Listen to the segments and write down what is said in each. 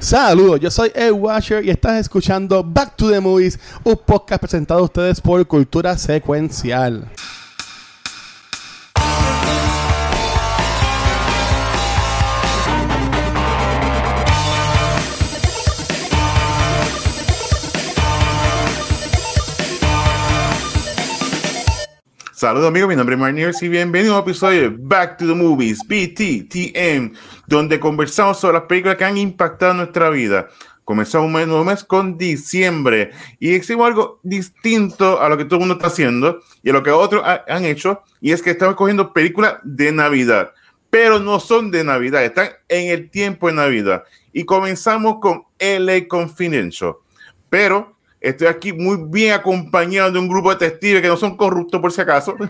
Saludos, yo soy Ed Washer y estás escuchando Back to the Movies, un podcast presentado a ustedes por Cultura Secuencial. Saludos amigos, mi nombre es Marniers y bienvenido a un episodio de Back to the Movies, BTTM, donde conversamos sobre las películas que han impactado nuestra vida. Comenzamos un nuevo mes con diciembre y hicimos algo distinto a lo que todo el mundo está haciendo y a lo que otros han hecho, y es que estamos cogiendo películas de Navidad, pero no son de Navidad, están en el tiempo de Navidad. Y comenzamos con LA Confidential, pero Estoy aquí muy bien acompañado de un grupo de testigos que no son corruptos por si acaso.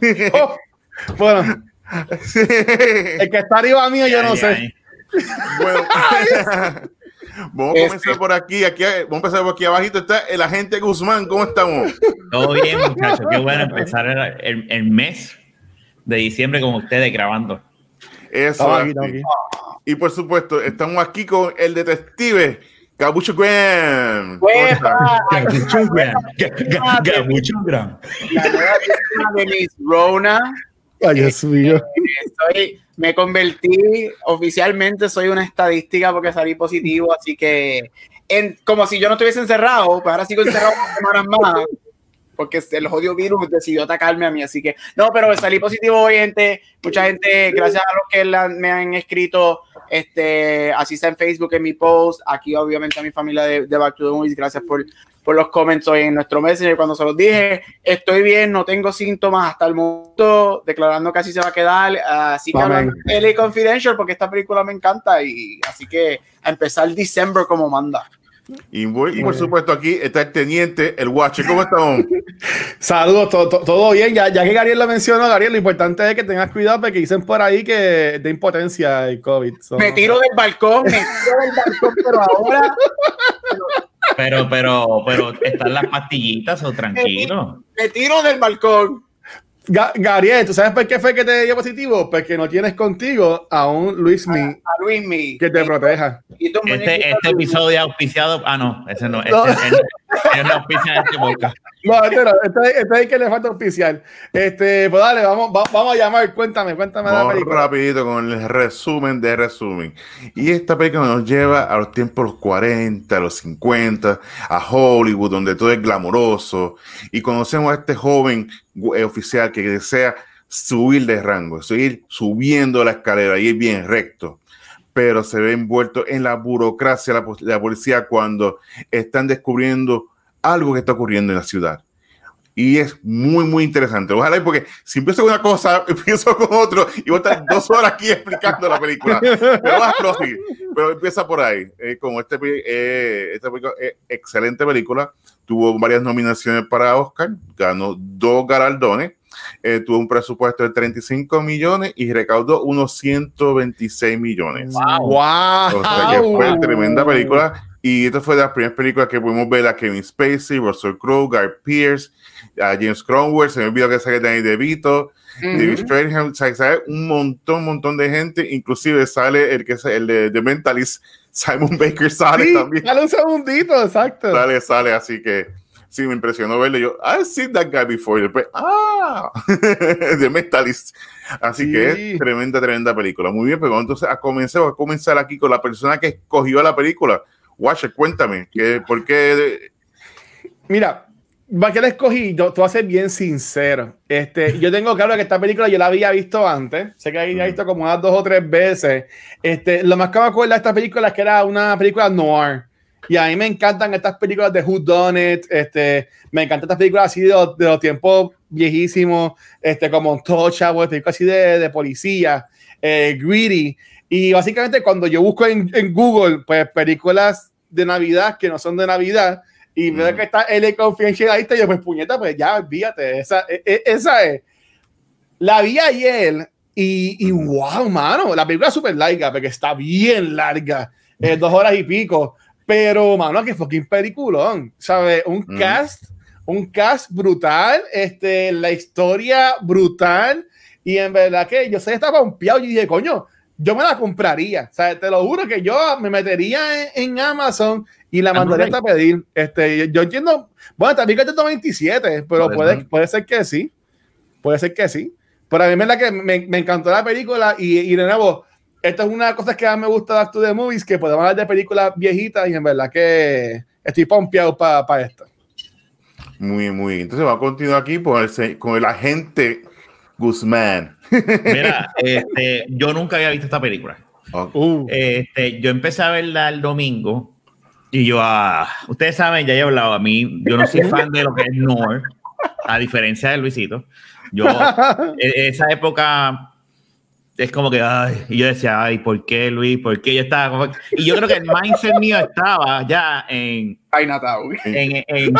Oh, bueno, el que está arriba mío yo no sé. Bueno, vamos a comenzar por aquí, aquí. Vamos a empezar por aquí abajito. Está el agente Guzmán. ¿Cómo estamos? Todo bien, muchachos. Qué bueno empezar el, el, mes de diciembre con ustedes grabando. Eso. Aquí, aquí. Y por supuesto, estamos aquí con el detective Gabucho Graham. Gabucho Graham. Gabucho Graham. La nueva de Miss Rona. Ay, Dios mío. Eh, me convertí oficialmente, soy una estadística porque salí positivo, así que en, como si yo no estuviese encerrado, pues ahora sigo encerrado por semanas más, porque el jodido virus decidió atacarme a mí, así que no, pero salí positivo hoy, gente, mucha gente, gracias a los que me han escrito este, así está en Facebook, en mi post, aquí obviamente a mi familia de, de Back to the Movies, gracias por, por los comentarios en nuestro Messenger. Cuando se los dije, estoy bien, no tengo síntomas hasta el momento, declarando que así se va a quedar, así que hablando de Confidential porque esta película me encanta y así que a empezar diciembre como manda. Y, por supuesto aquí está el teniente, el Watcher. ¿Cómo estamos? Saludos, todo, bien. Ya, ya, que Gabriel lo mencionó, Gabriel, lo importante es que tengas cuidado porque dicen por ahí que de impotencia el COVID. me tiro del balcón, me tiro del balcón, pero ahora... Pero, pero, pero, ¿están las pastillitas o tranquilo? me tiro del balcón. Gabriel, ¿tú sabes por qué fue que te dio positivo? Porque no tienes contigo a un Luis Mi, a, Luis Mi. que te proteja. Este, este episodio auspiciado. Ah, no, ese no. Este, no. Este, no auspicia este podcast. No, este no, este, este, es que le falta oficial. Este, pues dale, vamos, vamos a llamar. Cuéntame, cuéntame vamos la película. rapidito con el resumen de resumen. Y esta película nos lleva a los tiempos los 40, los 50, a Hollywood, donde todo es glamuroso. Y conocemos a este joven eh, oficial que desea subir de rango, seguir subiendo la escalera y ir bien recto pero se ve envuelto en la burocracia de la, la policía cuando están descubriendo algo que está ocurriendo en la ciudad. Y es muy, muy interesante. Ojalá, porque si empiezo con una cosa, empiezo con otro y voy a estar dos horas aquí explicando la película. Pero, pero empieza por ahí. Eh, como este, eh, esta película, eh, excelente película. Tuvo varias nominaciones para Oscar, ganó dos galardones. tuvo un presupuesto de 35 millones y recaudó unos 126 millones. ¡Wow! wow. fue tremenda película y esta fue de las primeras películas que pudimos ver a Kevin Spacey, Russell Crowe, Guy Pierce, a James Cromwell, se me olvidó que sale Danny DeVito, David Strathairn, sale un montón, montón de gente, inclusive sale el que es el de, The Mentalist, Simon Baker sale sí, también. Sale un segundito, exacto. Sale, sale, así que sí, me impresionó verle. Yo, I've seen that guy before. Y después, ah, The Mentalist. Así sí. que es tremenda, tremenda película. Muy bien, pero pues entonces a comenzar, a comenzar aquí con la persona que escogió la película. Watcher, cuéntame, ¿qué, ¿por qué? Mira, ¿para qué la escogí? Yo, tú vas a ser bien sincero. Este, yo tengo claro que esta película yo la había visto antes. Sé que la había visto como unas dos o tres veces. Este, lo más que me acuerdo de esta película es que era una película noir. Y a mí me encantan estas películas de Who Done It. Este, me encantan estas películas así de, de los tiempos viejísimos, este, como Tocha, películas así de, de policía, eh, Greedy. Y básicamente cuando yo busco en, en, Google, pues películas de Navidad que no son de Navidad, y mm. veo que está L Confidencialista, y yo pues puñeta, pues ya, olvídate, esa, e, e, esa es. La vi ayer y, y wow, mano, la película es súper larga, porque está bien larga, eh, dos horas y pico, pero mano, que fucking peliculón, ¿sabes? Un mm. cast, un cast brutal, este, la historia brutal, y en verdad que yo sé, estaba pompeado y dije, coño, yo me la compraría. O sea, te lo juro que yo me metería en, en Amazon y la mandaría hasta pedir. Este, yo entiendo, bueno, también que es de 97, pero puede, puede ser que sí. Puede ser que sí. Pero a mí me, la que me, me, encantó la película y, y de nuevo, esto es una de las cosas que más me gusta de Actu de Movies, que podemos hablar de películas viejitas y en verdad que estoy pompeado para pa esto. Muy muy bien. Entonces va a continuar aquí con el, con el agente Guzmán. Mira, este, yo nunca había visto esta película. Uh. Este, yo empecé a verla el domingo y yo, ah, ustedes saben, ya he hablado a mí, yo no soy fan de lo que es Noir, a diferencia de Luisito. Yo, e, esa época es como que, ay, y yo decía, ay, ¿por qué, Luis? ¿Por qué? Yo estaba como... Y yo creo que el mindset mío estaba ya en... En, en, en,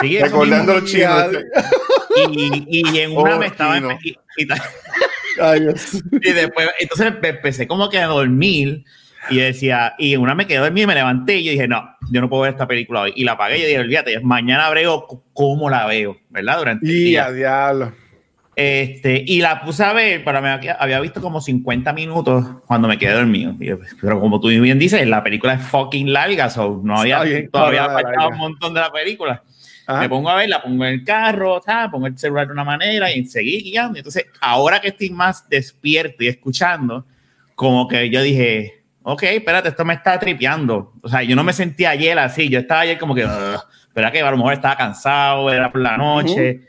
Sí, Recordando los chinos. Y, y, en una oh, me estaba... Y, y, después, entonces empecé como que a dormir y decía, y en una me quedé dormida y me levanté y yo dije, no, yo no puedo ver esta película hoy. Y la apagué y dije, olvídate, mañana brego cómo la veo, ¿verdad? Durante el día. diablo. Este, y la puse a ver, pero me había visto como 50 minutos cuando me quedé dormido. Pero como tú bien dices, la película es fucking larga, so no había todavía faltado un montón de la película. Me pongo a ver, la pongo en el carro, pongo el celular de una manera y seguí guiando. Entonces, ahora que estoy más despierto y escuchando, como que yo dije, ok, espérate, esto me está tripeando. O sea, yo no me sentía ayer así, yo estaba ayer como que, espera que a lo mejor estaba cansado, era por la noche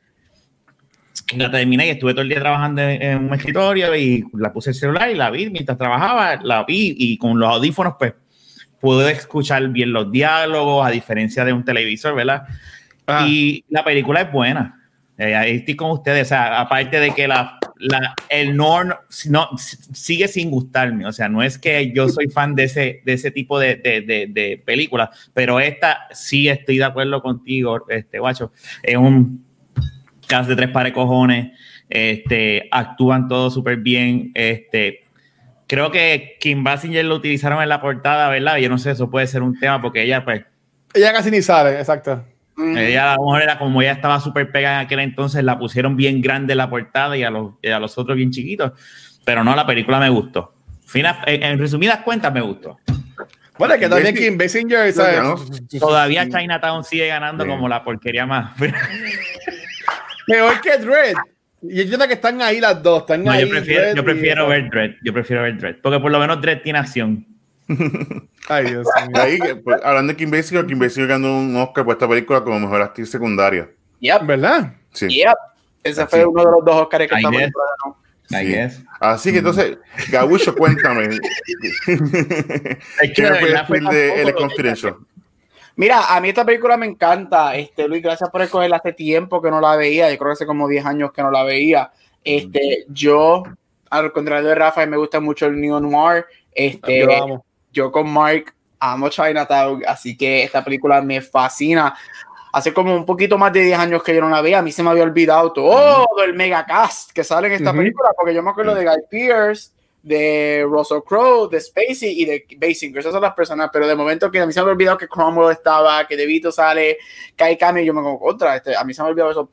la terminé y estuve todo el día trabajando en, un escritorio y la puse el celular y la vi mientras trabajaba, la vi y con los audífonos pues pude escuchar bien los diálogos a diferencia de un televisor, ¿verdad? Y la película es buena. Eh, ahí estoy con ustedes, o sea, aparte de que la, la, el Norn no, sigue sin gustarme, o sea, no es que yo soy fan de ese, de ese tipo de, de, de, de películas, pero esta sí estoy de acuerdo contigo, este guacho, es un cast de tres pares cojones, este, actúan todos súper bien, este, creo que Kim Basinger lo utilizaron en la portada, ¿verdad? Yo no sé, eso puede ser un tema porque ella, pues. Ella casi ni sale, exacto. Ella, la mujer era como ella estaba súper pegada en aquel entonces, la pusieron bien grande en la portada y a los, a los otros bien chiquitos. Pero no, la película me gustó. Fina, en, resumidas cuentas, me gustó. Bueno, que también Kim Basinger, Todavía Chinatown sigue ganando como la porquería más. Peor que Dread. Y entiendo que están ahí las dos. Están ahí, yo prefiero, yo prefiero ver Dread. Yo prefiero ver Dread. Porque por lo menos Dread tiene acción. Ay, Dios mío. Ahí, pues, hablando de Kim Basinger, Kim Basinger ganó un Oscar por esta película como mejor actriz secundaria. Yep. ¿Verdad? Sí. Yep. Ese fue uno de los dos Oscars que estamos Sí. Así que entonces, Gabucho, cuéntame. es que fue el, el Confidential? Mira, a mí esta película me encanta. Este, Luis, gracias por escogerla hace tiempo que no la veía. Yo creo que hace como 10 años que no la veía. Este, yo, al contrario de Rafa, me gusta mucho el Neo Noir. Este, yo, yo con Mark amo Chinatown, así que esta película me fascina. Hace como un poquito más de 10 años que yo no la veía. A mí se me había olvidado todo el megacast que sale en esta película, porque yo me acuerdo de Guy Pearce, de Russell Crowe, de Spacey y de Basinger. Esas son las personas, pero de momento que a mí se me ha olvidado que Cromwell estaba, que DeVito sale, que hay cambio, yo me como contra. Este, a mí se me ha olvidado eso.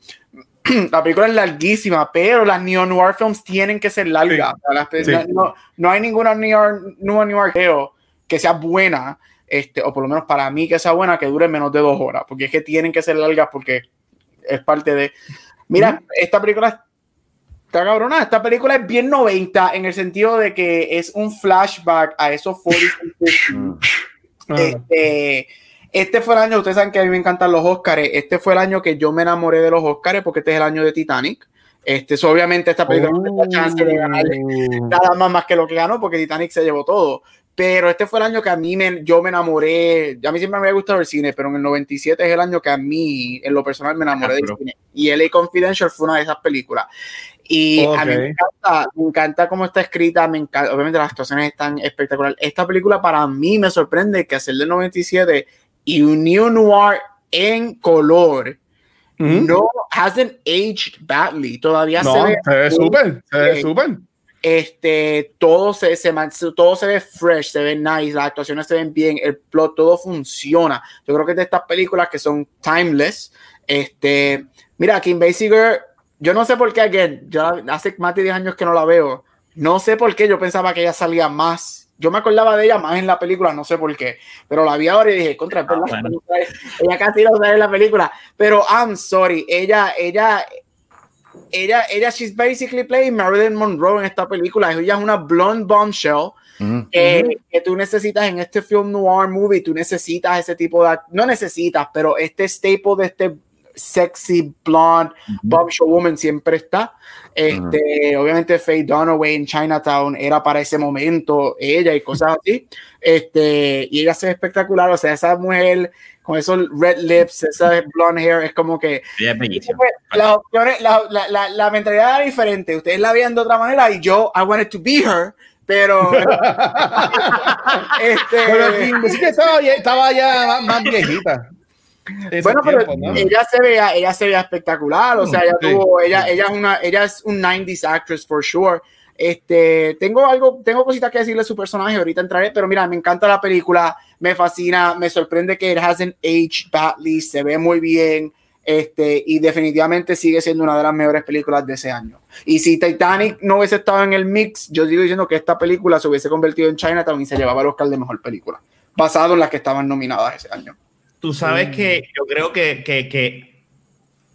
la película es larguísima, pero las neo noir films tienen que ser largas. no, hay ninguna neo noir que sea buena, este, o por lo menos para mí que sea buena, que dure menos de dos horas, porque es que tienen que ser largas porque es parte de. Mira, esta película Está cabrona, esta película es bien 90 en el sentido de que es un flashback a esos 40 ah. este, este fue el año, ustedes saben que a mí me encantan los Oscars, este fue el año que yo me enamoré de los Oscars porque este es el año de Titanic. Este, obviamente esta película no tiene chance de ganar oh. nada más, más que lo que ganó porque Titanic se llevó todo. Pero este fue el año que a mí me, yo me enamoré. A mí siempre me había gustado el cine, pero en el 97 es el año que a mí, en lo personal, me enamoré del cine. Y LA Confidential fue una de esas películas. Y a mí me encanta, me encanta cómo está escrita, me encanta, obviamente las actuaciones están espectaculares. Esta película para mí me sorprende que hacer del 97 y un New Noir en color no hasn't aged badly. Todavía ve. Se ve súper, se ve súper. Este, todo se, se, todo se ve fresh, se ve nice, las actuaciones se ven bien, el plot, todo funciona. Yo creo que es de estas películas que son timeless. Este, mira, Kim Basinger yo no sé por qué, again, yo hace más de 10 años que no la veo, No sé por qué yo pensaba que ella salía más. Yo me acordaba de ella más en la película, no sé por qué. Pero la vi ahora y dije, contra, ah, ella casi no sale en la película. Pero I'm sorry, ella, ella, ella, ella, she's basically playing Marilyn Monroe en esta película. Ella es una blonde bombshell. que tú necesitas en este film noir movie, tú necesitas ese tipo de, no necesitas, pero este staple de este sexy blonde bombshell woman siempre está. Este, Obviamente Faye Dunaway en Chinatown era para ese momento ella y cosas así. Este, y ella se ve espectacular, o sea, esa mujer con esos red lips, esa blonde hair, es como que la, la, la, la, mentalidad era diferente. Ustedes la veían de otra manera y yo, I wanted to be her, pero este, pero sí que estaba, estaba ya más viejita bueno, pero ella se veía, ella se veía espectacular, o sea, ella tuvo, ella, ella es una, ella es un 90s actress for sure. Este, tengo algo, tengo cositas que decirle a su personaje, ahorita entraré, pero mira, me encanta la película, me fascina, me sorprende que it hasn't aged badly, se ve muy bien, este, y definitivamente sigue siendo una de las mejores películas de ese año. Y si Titanic no hubiese estado en el mix, yo sigo diciendo que esta película se hubiese convertido en Chinatown y se llevaba el Oscar de mejor película, basado en las que estaban nominadas ese año. Tú sabes que yo creo que, que, que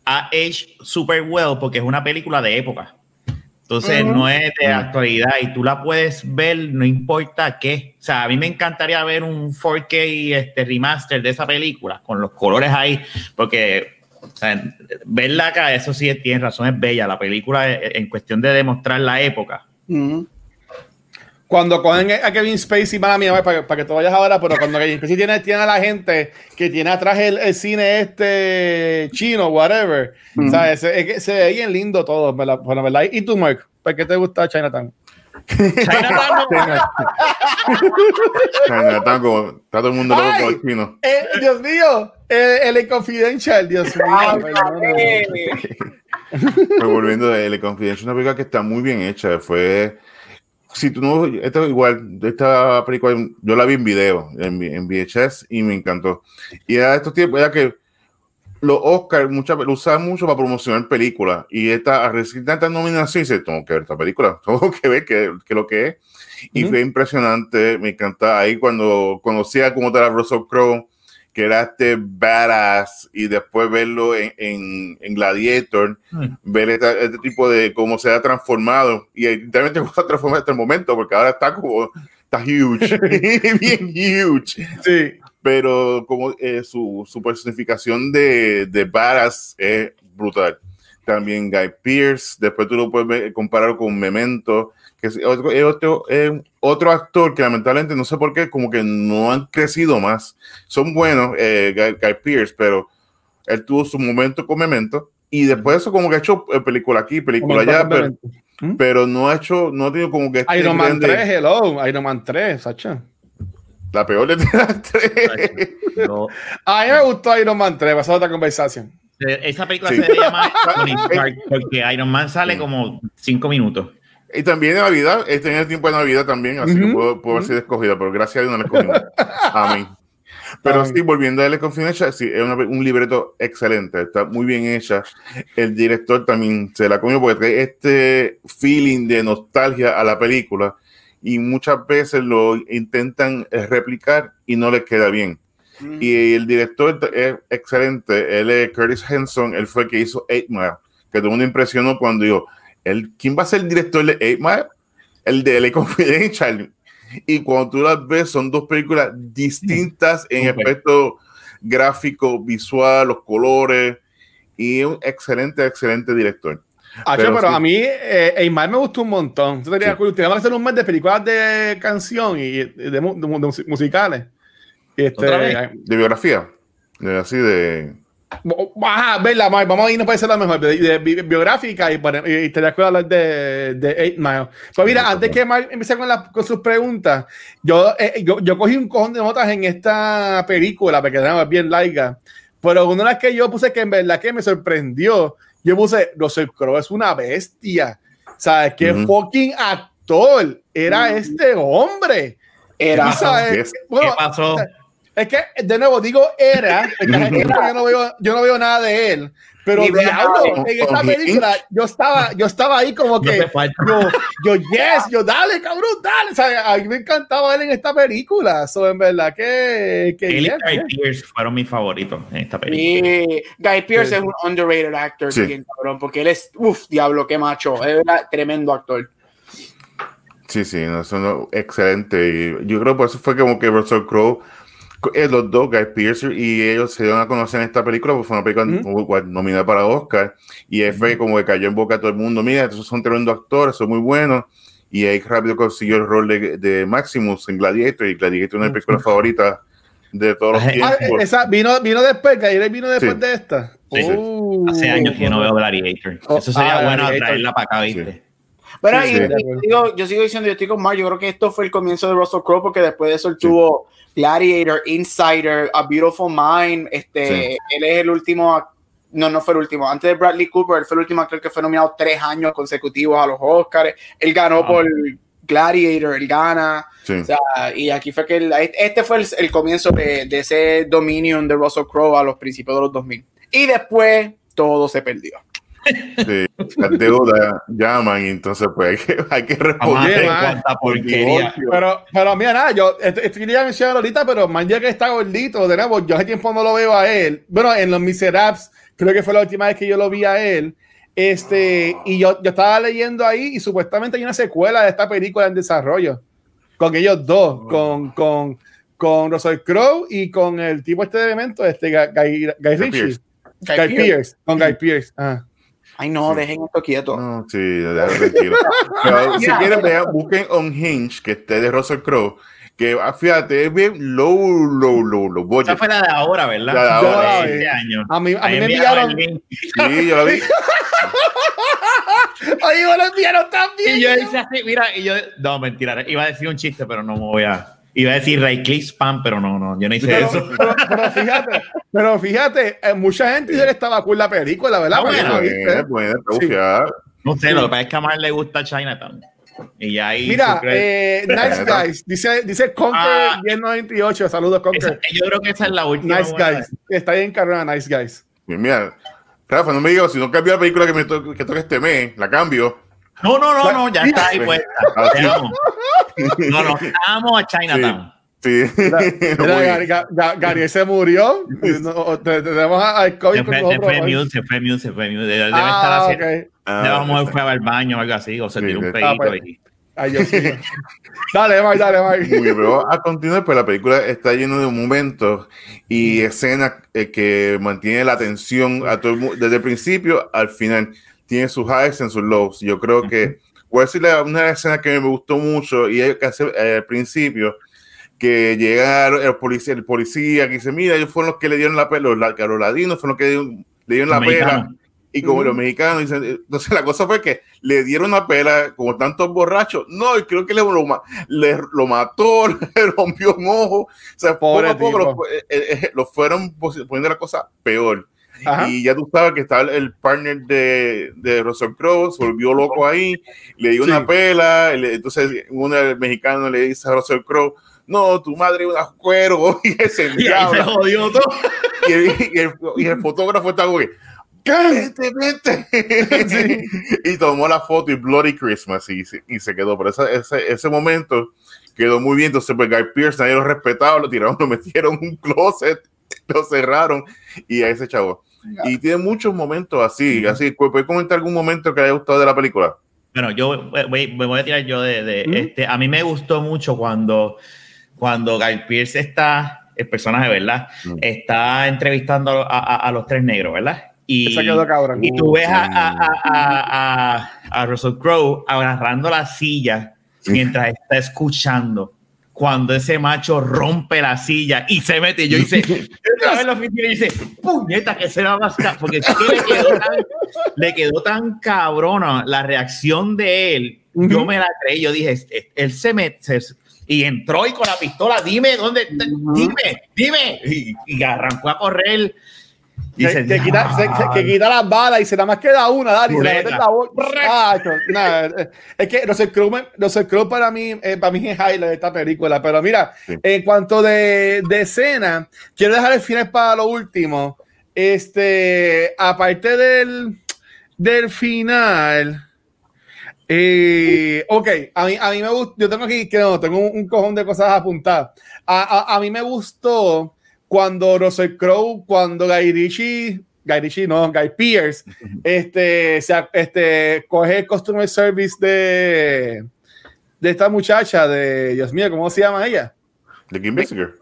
ha hecho super well porque es una película de época. Entonces no es de actualidad y tú la puedes ver no importa qué. O sea, a mí me encantaría ver un 4K este, remaster de esa película con los colores ahí, porque o sea, verla acá, eso sí tiene razón, es bella. La película en cuestión de demostrar la época. Cuando cogen a Kevin Spacey, mala mía, para, para que tú vayas ahora, pero cuando Kevin Spacey tiene, tiene a la gente que tiene atrás el, cine este chino, whatever, ¿sabes? Se, se ve bien lindo todo, ¿verdad? Bueno, ¿verdad? ¿Y tú, Mark? ¿Por qué te gusta Chinatown? Chinatown. Chinatown, como está todo el mundo loco con el chino. Eh, Dios mío, el, el Confidential, Dios mío. volviendo de El Confidential, una película que está muy bien hecha, fue si tú no, esto igual, esta película yo la vi en video, en, en VHS, y me encantó. Y a estos tiempos, ya que los Oscars muchas lo usan mucho para promocionar películas, y esta, recibir tantas nominaciones, dice, tengo que ver esta película, tengo que ver qué, qué lo que es. Y fue impresionante, me encanta. Ahí cuando conocía como era Russell Crowe, que era este badass y después verlo en, en, Gladiator, hmm. ver este, este, tipo de cómo se ha transformado y literalmente cómo se ha transformado hasta el momento, porque ahora está como, está huge, bien huge. Sí. Pero como eh, su, su, personificación de, de badass es brutal. También Guy Pierce, después tú lo puedes comparar con Memento, que es otro, otro, actor que lamentablemente no sé por qué, como que no han crecido más. Son buenos, eh, Guy, Pierce, pero él tuvo su momento con Memento y después eso como que ha hecho eh, película aquí, película allá, ¿Mm? pero, no ha hecho, no ha tenido como que... Este Iron Man 3, hello, Iron Man 3, Sacha. La peor de las tres. A mí me gustó Iron Man 3, pasó otra conversación. Esa película se llama porque Iron Man sale como cinco minutos. Y también en Navidad, este en el tiempo de Navidad también, así que puedo, puedo haber sido escogida, pero gracias a Dios no la escogimos. Amén. Pero sí, volviendo a la Confidential, sí, es un libreto excelente, está muy bien hecha. El director también se la comió porque trae este feeling de nostalgia a la película y muchas veces lo intentan replicar y no les queda bien. Y el director es excelente, él es Curtis Henson, él fue el que hizo Eight Mile, que tuvo una impresión cuando dijo, el, ¿quién va a ser el director de Eight Mile? El de L Confidential. Y cuando tú las ves, son dos películas distintas en aspecto gráfico, visual, los colores, y un excelente, excelente director. Ah, pero, a mí, eh, me gustó un montón. Yo tenía sí. a hacer un mes de películas de canción y de, musicales. Este, de biografía. De, así de. Ajá, verla, vamos a irnos para la mejor, de, biográfica y, y, te das hablar de, de 8 Mile. Pues mira, antes que Mark empiece con, con sus preguntas, yo, eh, yo, yo, cogí un cojón de notas en esta película, porque era bien larga, pero una de las que yo puse que en verdad que me sorprendió, yo puse, Russell Crowe es una bestia, ¿sabes? ¿Qué fucking actor era este hombre? Era. ¿Qué pasó? Es que, de nuevo, digo era, yo, no veo, yo no veo nada de él. Pero diablo, en esta película yo estaba, yo estaba ahí como que yo, yo, yes, yo dale, cabrón, dale. O sea, a mí me encantaba él en esta película. So, en verdad que. que él y Guy Pierce fueron mis favoritos en esta película. Sí, Guy Pierce es un underrated actor, sí. cabrón, porque él es, uff, diablo, qué macho. Es un tremendo actor. Sí, sí, no, son excelente. Y yo creo que por eso fue como que Russell Crowe eh, los dos, Guy Pearce y ellos se dieron a conocer en esta película, porque fue una película nominada para Oscar, y fue como que cayó en boca a todo el mundo, mira, estos son tremendos actores, son muy buenos, y ahí rápido consiguió el rol de, de Maximus en Gladiator, y Gladiator es una de mis películas favoritas de todos los tiempos. Ah, esa vino, vino después, Gaire vino después de esta. Oh. Hace años que no veo Gladiator. Oh, Eso sería ah, bueno traerla para acá, ¿viste? Bueno, yo sigo diciendo, yo estoy con Mar, yo creo que esto fue el comienzo de Russell Crowe, porque después de eso él tuvo Gladiator, Insider, A Beautiful Mind, este, él es el último, no, no fue el último, antes de Bradley Cooper, él fue el último actor que fue nominado tres años consecutivos a los Oscars, él ganó por Gladiator, él gana, o sea, y aquí fue que este fue el, comienzo de, de, ese dominion de Russell Crowe a los principios de los 2000, y después todo se perdió. Sí, las deudas llaman y entonces pues hay que, hay que responder. Pero, pero mira, nada, yo estoy quería mencionar ahorita, pero man ya que está gordito, de nuevo, yo hace tiempo no lo veo a él. Bueno, en Los Miserables, creo que fue la última vez que yo lo vi a él. Este, y yo, yo estaba leyendo ahí y supuestamente hay una secuela de esta película en desarrollo. Con ellos dos, oh. con, con, con Russell Crowe y con el tipo este de elemento, este Guy, Guy, Ritchie. Guy, Pierce. Con Guy Pierce. Ah. Ay, no, dejen esto quieto. No, sí, tranquilo. si quieren, vean, busquen On Hinge, que esté de Russell Crowe. Que ah, fíjate, es bien low, low, low, low. Budget. Esa fue la de ahora, ¿verdad? La de ahora. Año. A mí, a mí me enviaron. Sí, yo la vi. Ay, me lo enviaron también. Y yo hice así, mira, y yo. No, mentira, iba a decir un chiste, pero no me voy a. Iba a decir right click spam, pero no, no, yo no hice eso. Pero, fíjate, pero fíjate, eh, mucha gente dice que estaba cool la película, ¿verdad? Ah, bueno, bueno, sí. No sé, lo que pasa es que a Mar le gusta Chinatown. Y ahí Mira, eh, Nice Guys, dice, dice Conker ah, 1098, saludos Conker. yo creo que esa es la última. Nice Guys, está ahí encarnada Nice Guys. Mira, Rafa, no me digas, si no cambio la película que me to que toca este mes, la cambio. No, no, no, no, ya está ahí puesta. No, no, estamos a Chinatown. Sí. Mira, Gary, se murió. Tenemos al COVID. Se fue, se fue mute, se fue mute, se fue mute. Debe, ah, estar así. Ah, vamos fue al baño o algo así, o se tiró un pedito. Ah, pues. y... Ay, yo sí. dale, Mike, dale, Mike. Muy pero a continuar, pues la película está llena de momentos y escenas eh, que mantienen la atención a todo el mundo, desde el principio al final tiene sus highs y sus lows. Yo creo que, voy a decirle una escena que me gustó mucho y que hacer eh, al principio, que llega el policía, el policía que dice, mira, ellos fueron los que le dieron la pela, los, los ladinos fueron los que le dieron, la pela. Y como los mexicanos dicen, entonces la cosa fue que le dieron la pela como tantos borrachos. No, y creo que le lo, le, lo mató, le rompió un ojo. O sea, poco a poco lo, eh, eh, lo, fueron poniendo la cosa peor. Y ya tú sabes que estaba el partner de, de Russell Crowe, se volvió loco ahí, le dio una pela, entonces uno del mexicano le dice a Russell Crowe, no, tu madre es un cuero, y ese y se jodió todo. Y el, y el, fotógrafo está como ¡Cállate, vete! Y tomó la foto y Bloody Christmas y, y se quedó. Pero ese, ese, ese, momento quedó muy bien. Entonces, pues Guy Pierce, nadie lo respetaba, lo tiraron, lo metieron en un closet, lo cerraron y a ese chavo. Y tiene muchos momentos así, así. ¿Puedes comentar algún momento que haya gustado de la película? Bueno, yo me voy a tirar yo de, este. A mí me gustó mucho cuando, cuando Guy Pierce está, el personaje, ¿verdad? Está entrevistando a, los tres negros, ¿verdad? Y, y tú ves a, a, Russell Crowe agarrando la silla mientras está escuchando cuando ese macho rompe la silla y se mete, yo hice, y dice, puñeta, que se va a porque le, quedó tan, le quedó tan cabrona la reacción de él, yo me la creí, yo dije, él se mete, y entró y con la pistola, dime, ¿dónde? Dime, dime, y, arrancó a correr. Que, quita, se, que, quita, las balas y se nada más queda una, y se le mete la ah, es que Russell Crowe para mí, eh, para mí es highlight de esta película. Pero mira, sí. en cuanto de, de escena, quiero dejar el final para lo último. Este, aparte del, del final. Eh, ok, a mí, a mí me gusta, yo tengo aquí, que no, tengo un, un cojón de cosas apuntadas. A, a, a, mí me gustó cuando Russell Crowe, cuando Guy Ritchie, Guy Ritchie no, Guy Pierce, este, se, este, coge el customer service de, de esta muchacha, de, Dios mío, ¿cómo se llama ella? De Kim Basinger.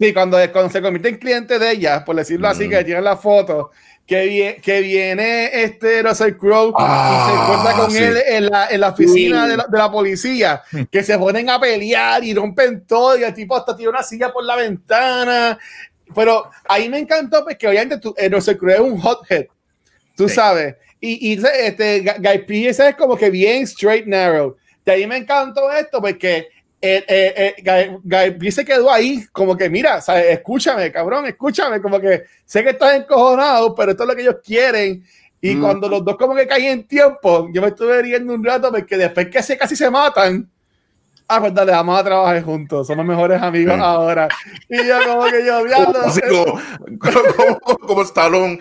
Sí, cuando, cuando, se convierte en cliente de ella, por decirlo mm. así, que tiene la foto, que, viene, que viene este Russell Crowe ah, y se encuentra con sí. él en la, en la oficina sí. de, la, de, la, policía, que se ponen a pelear y rompen todo, y el tipo hasta tira una silla por la ventana. Pero ahí me encantó, porque obviamente tú, eh, Russell Crowe es un hothead, tú sí. sabes. Y, y este, Guy Pearce es como que bien straight narrow. De ahí me encantó esto, porque eh, eh, eh, se quedó ahí, como que mira, ¿sabes? escúchame, cabrón, escúchame, como que sé que estás encojonado, pero esto es lo que ellos quieren. Y mm. cuando los dos como que caen en tiempo, yo me estuve riendo un rato porque después que se, casi se matan, ah, pues dale, vamos a trabajar juntos, somos mejores amigos ahora. Y yo como que yo, viendo, Así como, como, como, como Stallone.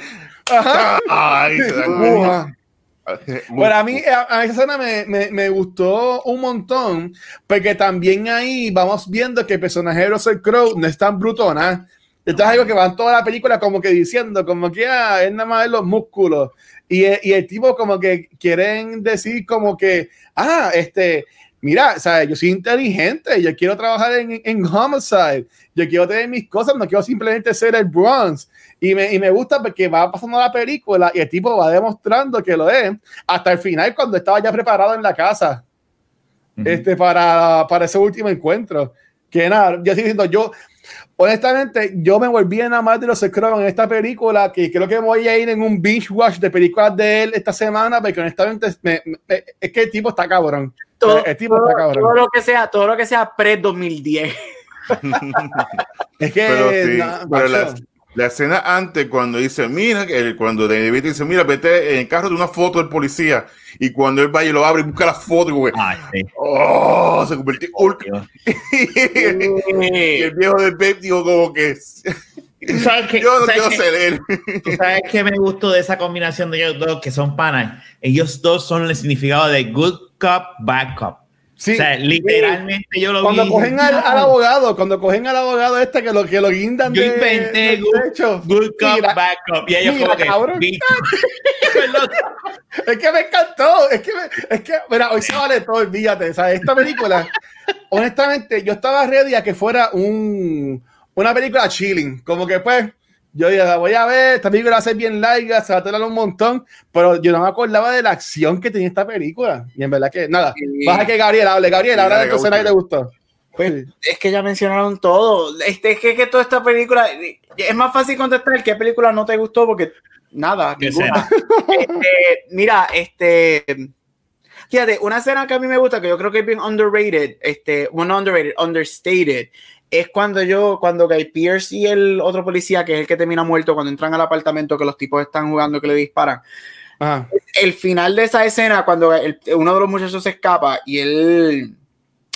Ajá. Ay, se Bueno, a mí, a, esa escena me, me, me, gustó un montón, porque también ahí vamos viendo que el personaje de Russell Crowe no es tan brutona. Esto es algo que van toda la película como que diciendo, como que ah, es nada más los músculos. Y, y el tipo como que quieren decir como que, ah, este, mira, ¿sabes? yo soy inteligente, yo quiero trabajar en, en Homicide, yo quiero tener mis cosas, no quiero simplemente ser el Bronze. Y me, y me gusta porque va pasando la película y el tipo va demostrando que lo es hasta el final cuando estaba ya preparado en la casa uh -huh. este, para, para ese último encuentro. Que nada, yo estoy diciendo, yo, honestamente, yo me volví a enamorar de los Scrolls en esta película, que creo que voy a ir en un binge watch de películas de él esta semana, porque honestamente me, me, es que el tipo está cabrón. Todo, tipo todo, está cabrón. Todo lo que sea, todo lo que sea pre-2010. es que... Pero sí, no, pero las, la escena antes, cuando dice, mira, cuando David dice, mira, vete en el carro de una foto del policía, y cuando él va y lo abre y busca la foto, y, güey, Ay, sí. oh, se convirtió oh, y el viejo del Babe dijo como que... ¿Tú sabes que, yo no ¿sabes quiero que, ser él. ¿tú ¿Sabes qué me gustó de esa combinación de ellos dos, que son panas? Ellos dos son el significado de good bad cop. Sí, o sea, literalmente sí. yo lo cuando vi. Cogen al, al, abogado, cuando cogen al abogado este que lo, que lo guindan yo inventé de good, good cop, mira, bad cop. Y ellos mira, como que, es que me encantó. Es que, me, es que mira, hoy se vale todo, fíjate. O sea, esta película, honestamente, yo estaba ready a que fuera un, una película chilling. Como que pues yo dije, la voy a ver, esta película va a ser bien larga, se va a tardar un montón, pero yo no me acordaba de la acción que tenía esta película. Y en verdad que, nada, sí. baja que Gabriel hable. Gabriel, habla de tu escena que te gustó. Pues es que ya mencionaron todo. Este, es que, que toda esta película, es más fácil contestar qué película no te gustó porque nada, ninguna. este, mira, este, fíjate, una escena que a mí me gusta, que yo creo que es bien underrated, este, bueno, underrated, understated, es cuando yo, cuando Guy Pierce y el otro policía, que es el que termina muerto, cuando entran al apartamento que los tipos están jugando, que le disparan. Ajá. El final de esa escena, cuando el, uno de los muchachos se escapa y él,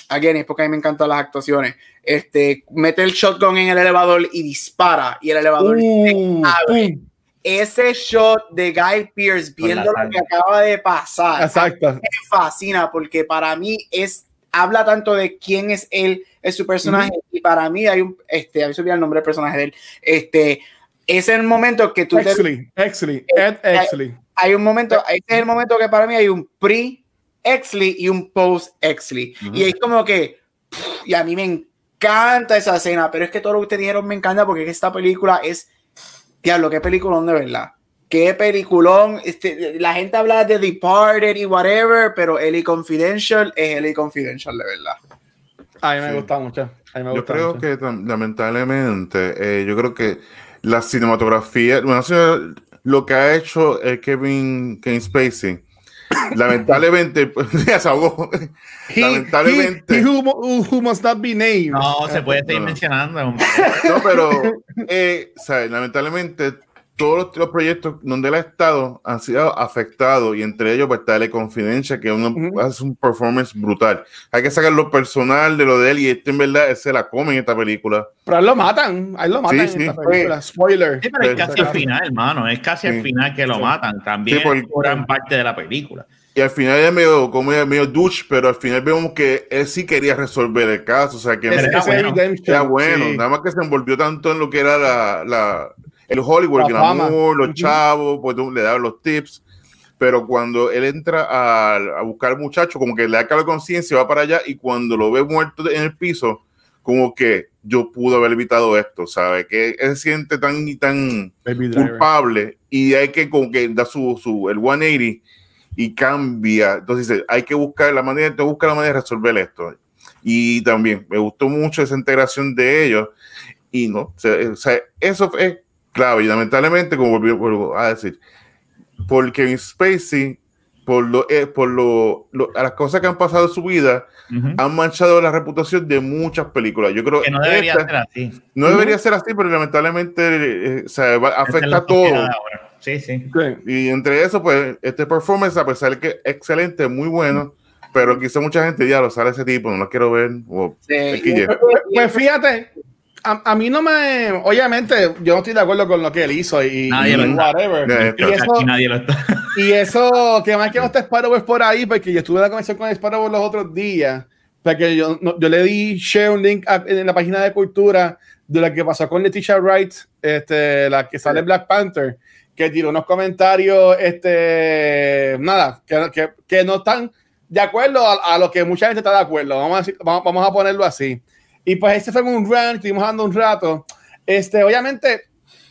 again, es porque a mí me encantan las actuaciones, este, mete el shotgun en el elevador y dispara, y el elevador uh, se abre. Uh. Ese shot de Guy Pierce viendo lo que acaba de pasar, Exacto. me fascina porque para mí es habla tanto de quién es él, es su personaje, mm -hmm. y para mí hay un, este, a mí se el nombre del personaje de él, este, es el momento que tú Exley, te, Exley, Ed Exley. Hay, hay, un momento, este es el momento que para mí hay un pre Exley y un post Exley, mm -hmm. y es como que, y a mí me encanta esa escena, pero es que todo lo que ustedes dijeron me encanta porque esta película es, diablo, qué película de verdad qué peliculón. Este, la gente habla de Departed y whatever, pero Ellie Confidential es Ellie Confidential de verdad. A mí me sí. gusta mucho. Me yo gusta creo mucho. que lamentablemente, eh, yo creo que la cinematografía, bueno, lo que ha hecho eh, Kevin, Kevin Spacey, lamentablemente, ya se ahogó. He, lamentablemente. He, he who, who, must not be named. No, se puede seguir no. mencionando. No, pero, eh, sea, lamentablemente, todos los, proyectos donde él ha estado han sido afectados y entre ellos pues está Confidencia que uno hace un performance brutal. Hay que sacar lo personal de lo de él y este en verdad se la come en esta película. Pero él lo matan, ahí lo matan en esta película. Spoiler. Sí, pero es casi al final, hermano, es casi al final que lo matan también por, gran parte de la película. Y al final es medio, como es medio douche, pero al final vemos que él sí quería resolver el caso, o sea que era bueno, bueno. nada más que se envolvió tanto en lo que era la, la el Hollywood, el glamour, los chavos, pues le daban los tips. Pero cuando él entra a, a buscar al muchacho, como que le da la conciencia, va para allá y cuando lo ve muerto en el piso, como que yo pude haber evitado esto, ¿sabe? Que él se siente tan y tan culpable y hay que como que da su, su el 180 y cambia. Entonces dice, hay que buscar la manera, te busca la manera de resolver esto. Y también me gustó mucho esa integración de ellos y no, o sea, eso es clave. Y lamentablemente, como vuelvo a decir, porque Kevin Spacey, por, lo, eh, por lo, las cosas que han pasado en su vida, han manchado la reputación de muchas películas. Yo creo que no debería ser así. No debería ser así, pero lamentablemente eh, afecta a todo. Sí, sí, Y entre eso, pues, este performance, a pesar de que es excelente, muy bueno, pero quizá mucha gente ya lo sale ese tipo, no lo quiero ver. pues, pues fíjate, a, mí no me. Obviamente, yo no estoy de acuerdo con lo que él hizo y, nadie lo whatever. y, eso, nadie lo está. y eso, que más que no está Sparrow por ahí, porque yo estuve en la conversación con Sparrow los otros días. Porque yo, yo le di share un link en la página de cultura de lo que pasó con Leticia Wright, este, la que sale Black Panther, que tiró unos comentarios, este, nada, que, que, que no están de acuerdo a, a, lo que mucha gente está de acuerdo. Vamos a, vamos, vamos a ponerlo así. Y pues ese fue un run, estuvimos dando un rato. Este, obviamente,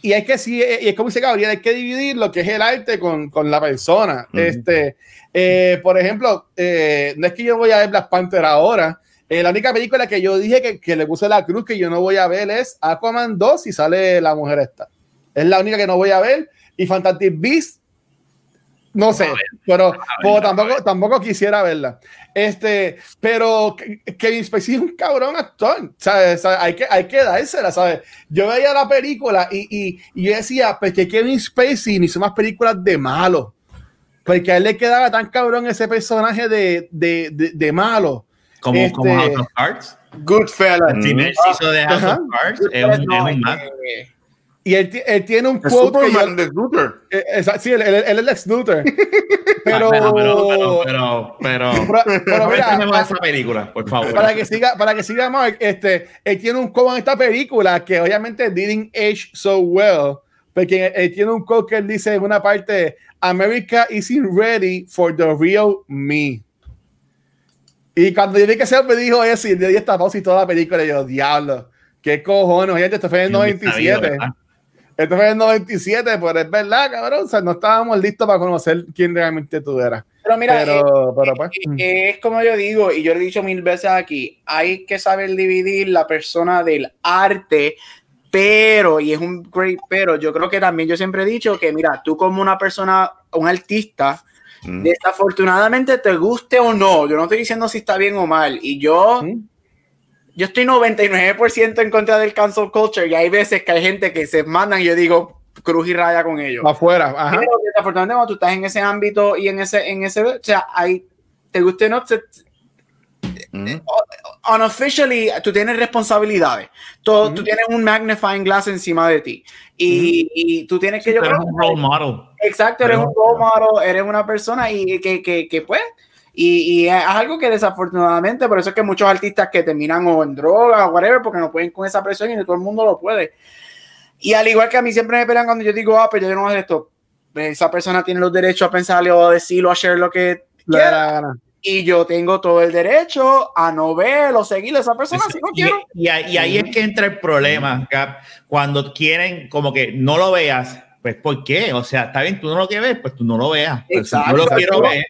y hay que sí, y es como dice Gabriel, hay que dividir lo que es el arte con, con la persona. Este, eh, por ejemplo, eh, no es que yo voy a ver Black Panther ahora. Eh, la única película que yo dije que, que, le puse la cruz que yo no voy a ver es Aquaman 2 y sale la mujer esta. Es la única que no voy a ver. Y Fantastic Beasts no sé, pero, tampoco, tampoco quisiera verla. Este, pero Kevin Spacey es un cabrón actor, ¿sabes? Hay, que, hay que dársela, ¿sabes? Yo veía la película y, y, y yo decía, pues que Kevin Spacey ni hizo más películas de malo, porque a él le quedaba tan cabrón ese personaje de, de, de, malo. Como, este, como House of Cards. Goodfellas. El primer hizo de House of Cards es un, es un y él, él, tiene un quote que yo, de Luthor. Eh, sí, él, él, él, es Lex Luthor. Pero, pero, pero, pero, pero, pero, pero mira, esa película, por favor. Para que siga, para que siga Mark, este, él tiene un quote en esta película que obviamente didn't age so well, porque él tiene un quote que él dice en una parte, America isn't ready for the real me. Y cuando yo vi que se me dijo eso y le di esta pausa y toda la película, y yo, diablo, qué cojones, gente, esto fue en el 97. Esto fue en el 97, pero es verdad, cabrón. O sea, no estábamos listos para conocer quién realmente tú eras. Pero mira, pero, eh, pues, eh, mm. es como yo digo, y yo lo he dicho mil veces aquí, hay que saber dividir la persona del arte, pero, y es un great pero, yo creo que también yo siempre he dicho que, mira, tú como una persona, un artista, mm. desafortunadamente te guste o no, yo no estoy diciendo si está bien o mal, y yo... Mm yo estoy 99% en contra del cancel culture y hay veces que hay gente que se mandan y yo digo cruz y raya con ellos. Afuera, ajá. Pero desafortunadamente cuando tú estás en ese ámbito y en ese, en ese, o sea, hay, te guste o no, te, mm. unofficially tú tienes responsabilidades. Tú, tú, tienes un magnifying glass encima de ti. Y, y tú tienes que... Sí, yo eres un role model. Exacto, eres un role model, eres una persona y que, que, que pues y, y, es algo que desafortunadamente, por eso es que muchos artistas que terminan o en droga o whatever, porque no pueden con esa presión y todo el mundo lo puede. Y al igual que a mí siempre me pelean cuando yo digo, ah, pero yo no hago esto, esa persona tiene los derechos a pensarle o a decirlo, a hacer lo que quiera. Y yo tengo todo el derecho a no ver o seguir a esa persona si no quiero. Y, y, ahí es que entra el problema, Cap, cuando quieren como que no lo veas, pues ¿por qué? O sea, está bien, tú no lo quieres ver, pues tú no lo veas. Exacto, yo lo quiero ver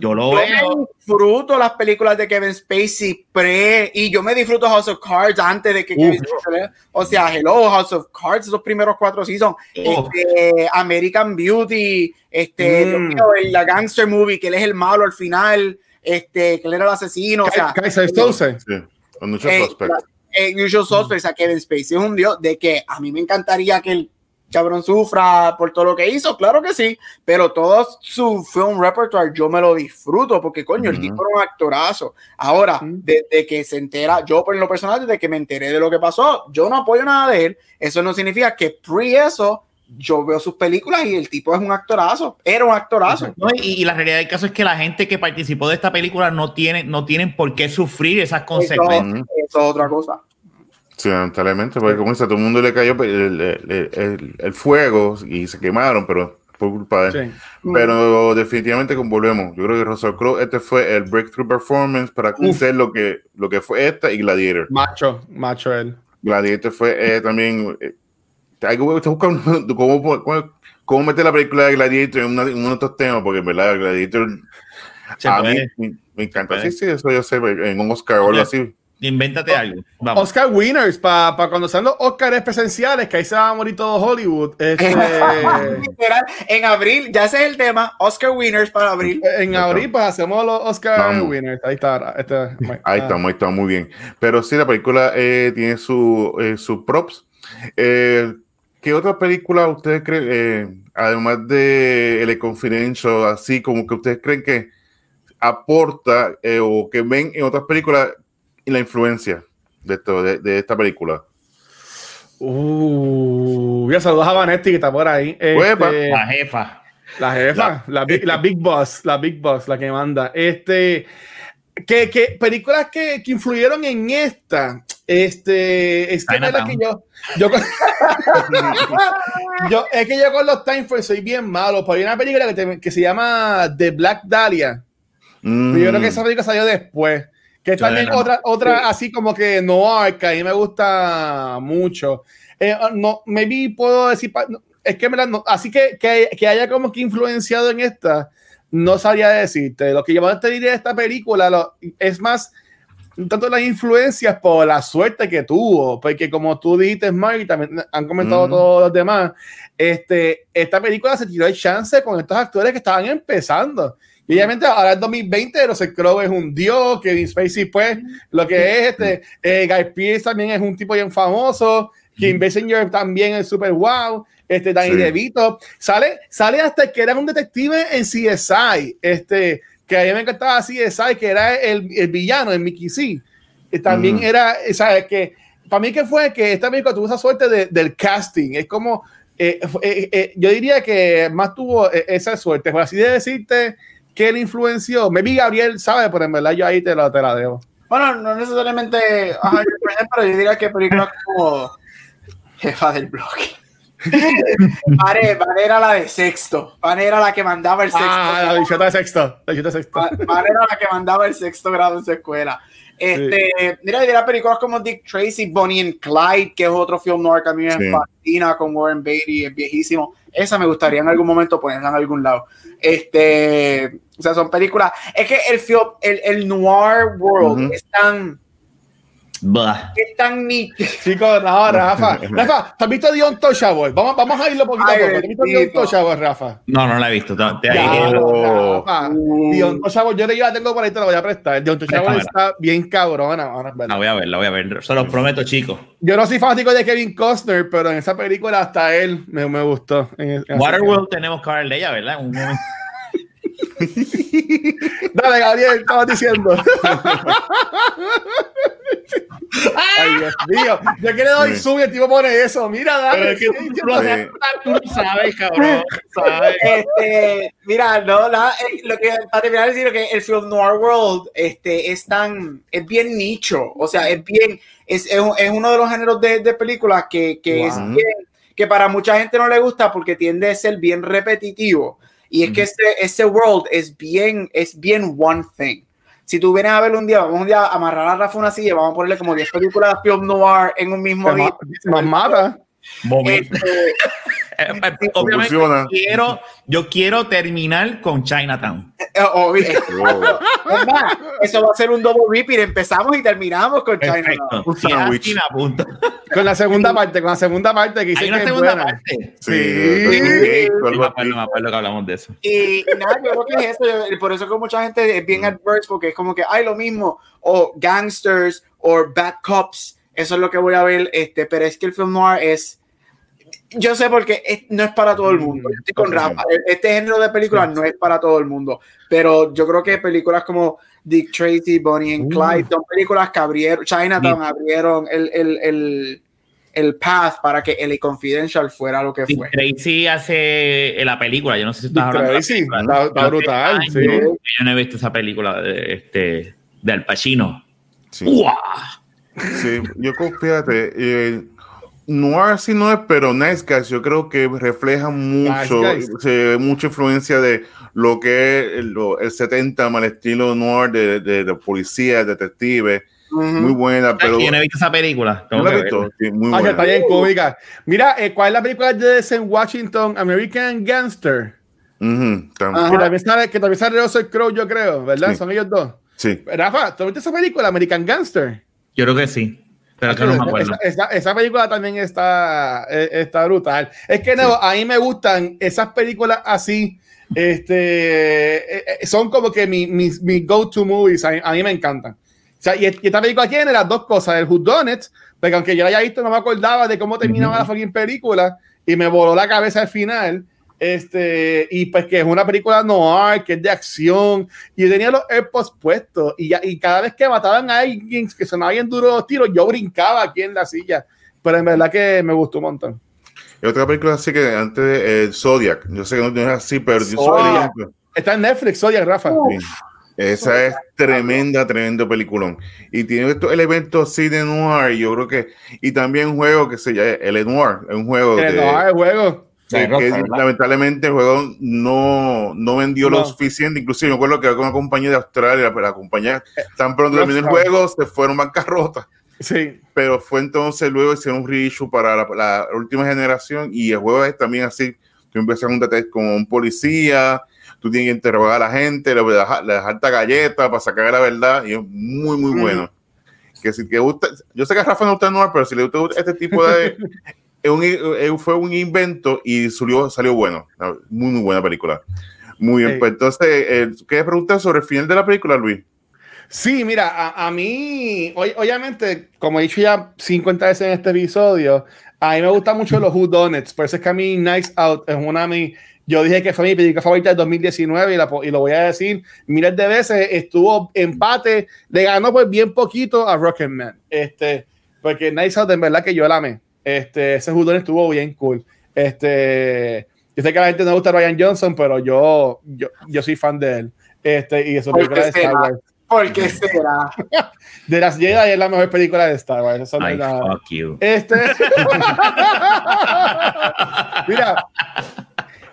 yo lo veo. disfruto las películas de Kevin Spacey pre y yo me disfruto House of Cards antes de que Kevin Spacey, o sea, Hello House of Cards, esos primeros cuatro seasons, este, American Beauty, este, mm. la gangster movie que él es el malo al final, este, que él era el asesino, o sea, Kaiser Sí, con muchos eh, eh, Usual Suspects, a Kevin Spacey es un dios de que a mí me encantaría que él cabrón sufra por todo lo que hizo, claro que sí, pero todo su film repertoire yo me lo disfruto porque coño, el tipo era un actorazo. Ahora, desde que se entera, yo por lo personal, desde que me enteré de lo que pasó, yo no apoyo nada de él. Eso no significa que pre eso yo veo sus películas y el tipo es un actorazo, era un actorazo. y, la realidad del caso es que la gente que participó de esta película no tiene, no tienen por qué sufrir esas consecuencias. Eso, es otra cosa. Sí, lamentablemente, porque como dice, a todo el mundo le cayó el, fuego y se quemaron, pero por culpa de él. Pero definitivamente volvemos. Yo creo que Russell Crowe, este fue el breakthrough performance para hacer lo que, lo que fue esta y Gladiator. Macho, macho él. Gladiator fue eh, también eh, hay que buscar cómo, cómo, meter la película de Gladiator en, uno de estos temas, porque en verdad Gladiator a mí me, encanta. Sí, sí, eso yo sé, en un Oscar o algo así. Invéntate algo. Oscar winners, para pa cuando sean los Oscars presenciales, que ahí se va a morir todo Hollywood. Este... en abril, ya ese es el tema, Oscar winners para abril. En abril, pues hacemos los Oscar winners. Ahí está. Este, ahí está, muy, está muy bien. Pero sí, la película eh, tiene sus eh, su props. Eh, ¿Qué otra película ustedes creen, eh, además de El Confidential, así como que ustedes creen que aporta eh, o que ven en otras películas la influencia de, esto, de, esta película? Uh, voy a saludar a Vanetti que está por ahí. Este, la jefa. La jefa, la, la, big, Boss, la Big Boss, la que manda. Este, que, que películas que, que influyeron en esta, este, es que, que yo, yo, yo, es que yo con los time soy bien malo. Pero hay una película que, que se llama The Black Dahlia. Yo creo que esa película salió después. Que también otra, otra así como que no que a mí me gusta mucho. Eh, no, maybe puedo decir, es que me así que, que, que, haya como que influenciado en esta, no sabría decirte. Lo que yo te diría de esta película lo, es más tanto las influencias por la suerte que tuvo, porque como tú dijiste, Mike, y también han comentado todos los demás, este, esta película se tiró el chance con estos actores que estaban empezando. Y obviamente ahora en 2020 Russell Crowe es un dios, Kevin Spacey pues lo que es, este, eh, Guy Pearce también es un tipo bien famoso, Kim Basinger también es super wow, este, Danny DeVito, sale, sale hasta que era un detective en CSI, este, que a mí me encantaba así, ¿sabes? Que era el, el villano, el Mickey C. también era, ¿sabes? Que para mí que fue que esta película tuvo esa suerte de, del casting. Es como, eh, eh, eh, yo diría que más tuvo esa suerte. Por así de decirte que le influenció. Me vi Gabriel, ¿sabes? Pero en verdad yo ahí te la, te la debo. Bueno, no necesariamente, pero yo diría que película como jefa del blog. Vane, era la de sexto. Vane era la que mandaba el sexto. Ah, la bichota de sexto. La de sexto. era la que mandaba el sexto grado en su escuela. Este, sí. Mira, dirá películas como Dick Tracy, Bonnie and Clyde, que es otro film noir que a mí me fascina con Warren Beatty, es viejísimo. Esa me gustaría en algún momento ponerla en algún lado. Este, o sea, son películas. Es que el film, el, el noir world es tan ¿Qué tan nítido? Chicos, no, Rafa. Rafa, ¿te has visto The Untouchable? Vamos, vamos a irlo poquito a poco. ¿Te has visto The Untouchable, Rafa? No, no la he visto. Te, te ya, no, Rafa. Uh. The yo la tengo por ahí, te la voy a prestar. The Untouchable está bien cabrona. Ahora, la voy a ver, la voy a ver. Se los prometo, chicos. Yo no soy fanático de Kevin Costner, pero en esa película hasta él me, me gustó. Waterworld tenemos que hablar de ella, ¿verdad? Un momento. Dale, Gabriel, estabas diciendo. Ay, Dios mío. Yo que le doy zoom y el tipo pone eso. Mira, dale. Que tú, lo sabes, cabrón. ¿sabes? Este, mira, no, la, eh, lo que para terminar de decir que el film Noir World este, es tan, es bien nicho. O sea, es bien, es, es, es uno de los géneros de, de películas que, que es bien, que para mucha gente no le gusta porque tiende a ser bien repetitivo. Y es que ese, ese world es bien, es bien one thing. Si tú vienes a verlo un día, vamos un día a amarrar a Rafa una silla, vamos a ponerle como 10 películas de film noir en un mismo día. Más mata. Este, eh, eh, obviamente yo quiero, yo quiero terminar con Chinatown. Eh, eso va a ser un double repeat. Empezamos y terminamos con Chinatown. con la segunda parte, con la segunda parte que hice una segunda parte. Sí. me acuerdo que hablamos de eso. Y, nada, yo creo que es eso. Por eso que mucha gente es bien adverse porque es como que hay lo mismo o gangsters o bad cops. Eso es lo que voy a ver. Este, pero es que el film noir es yo sé porque no es para todo el mundo. Mm, estoy con Rafa. Este género de películas no es para todo el mundo. Pero yo creo que películas como Dick Tracy, Bonnie and Clyde son películas que abrieron, Chinatown abrieron el, el, el, el, path para que el Confidential fuera lo que Dick fue. Tracy hace la película. Yo no sé si estás hablando Tracy, de la está, brutal. Sí. Yo no he visto esa película de, este, de Al Pacino. Sí. Sí, yo fíjate, eh, Noir sí no es, pero Nice Guys yo creo que refleja mucho, se, mucha influencia de lo que es el, el 70 mal estilo noir de, de, de policía, detective. Uh -huh. Muy buena, pero. ¿Quién ha visto esa película? ¿No la he visto? Sí, muy ah, buena. está bien cómica. Mira, eh, ¿cuál es la película de Sam Washington? American Gangster. Uh -huh. que, también sale, que también sale Russell Crowe, yo creo, ¿verdad? Sí. Son ellos dos. Sí. Rafa, ¿tú viste esa película, American Gangster? Yo creo que sí. Pero que no me acuerdo. Esa, esa, esa, película también está, eh, está brutal. Es que no, sí. a mí me gustan esas películas así. Este son como que mis mi, mi go-to movies. A mí, a mí, me encantan. O sea, y, y, esta película tiene las dos cosas: el Who Done It, porque aunque yo la haya visto, no me acordaba de cómo terminaba uh -huh. la fucking película y me voló la cabeza al final. Este, y pues que es una película noir, que es de acción, y yo tenía los AirPods puestos, y, ya, y cada vez que mataban a alguien que sonaba bien duro los tiros, yo brincaba aquí en la silla, pero en verdad que me gustó un montón. Y otra película así que antes de eh, Zodiac, yo sé que no es así, pero Zodiac. Está en Netflix, Zodiac, Rafa. Esa Zodiac. es tremenda, tremendo peliculón. Y tiene estos elementos así de noir, yo creo que, y también un juego que se llama El Noir, es un juego. El de, Noir, el juego. Que, que lamentablemente el juego no, no vendió no. lo suficiente. Inclusive me acuerdo que con una compañía de Australia, pero la compañía tan pronto terminó el juego, se fueron bancarrota. Sí. Pero fue entonces luego hicieron un reissue para la, la, última generación y el juego es también así. Tú empiezas un detective como un policía, tú tienes que interrogar a la gente, le le esta galleta para sacar la verdad y es muy, muy mm. bueno. Que si te gusta, yo sé que a Rafa no gusta no, pero si le gusta este tipo de un, fue un invento y salió, salió bueno. Muy, muy buena película. Muy bien. Pues entonces, eh, ¿qué preguntas sobre el final de la película, Luis? Sí, mira, a, a mí, obviamente, como he dicho ya 50 veces en este episodio, a mí me gustan mucho los Who Donuts. Por eso es que a mí Nice Out es una de mis. Yo dije que fue mi película favorita del 2019 y, la, y, lo voy a decir miles de veces. Estuvo empate, le ganó pues bien poquito a Rocketman. Este, porque Nice Out, en verdad que yo la amé. Este, ese judón estuvo bien cool. Este, yo sé que a la gente no le gusta Ryan Johnson, pero yo, yo, yo soy fan de él. Este, y eso película de Star Wars. ¿Por qué será? De las Jedi es la mejor película de Star Wars. Eso Ay, la... fuck you. Este. Mira.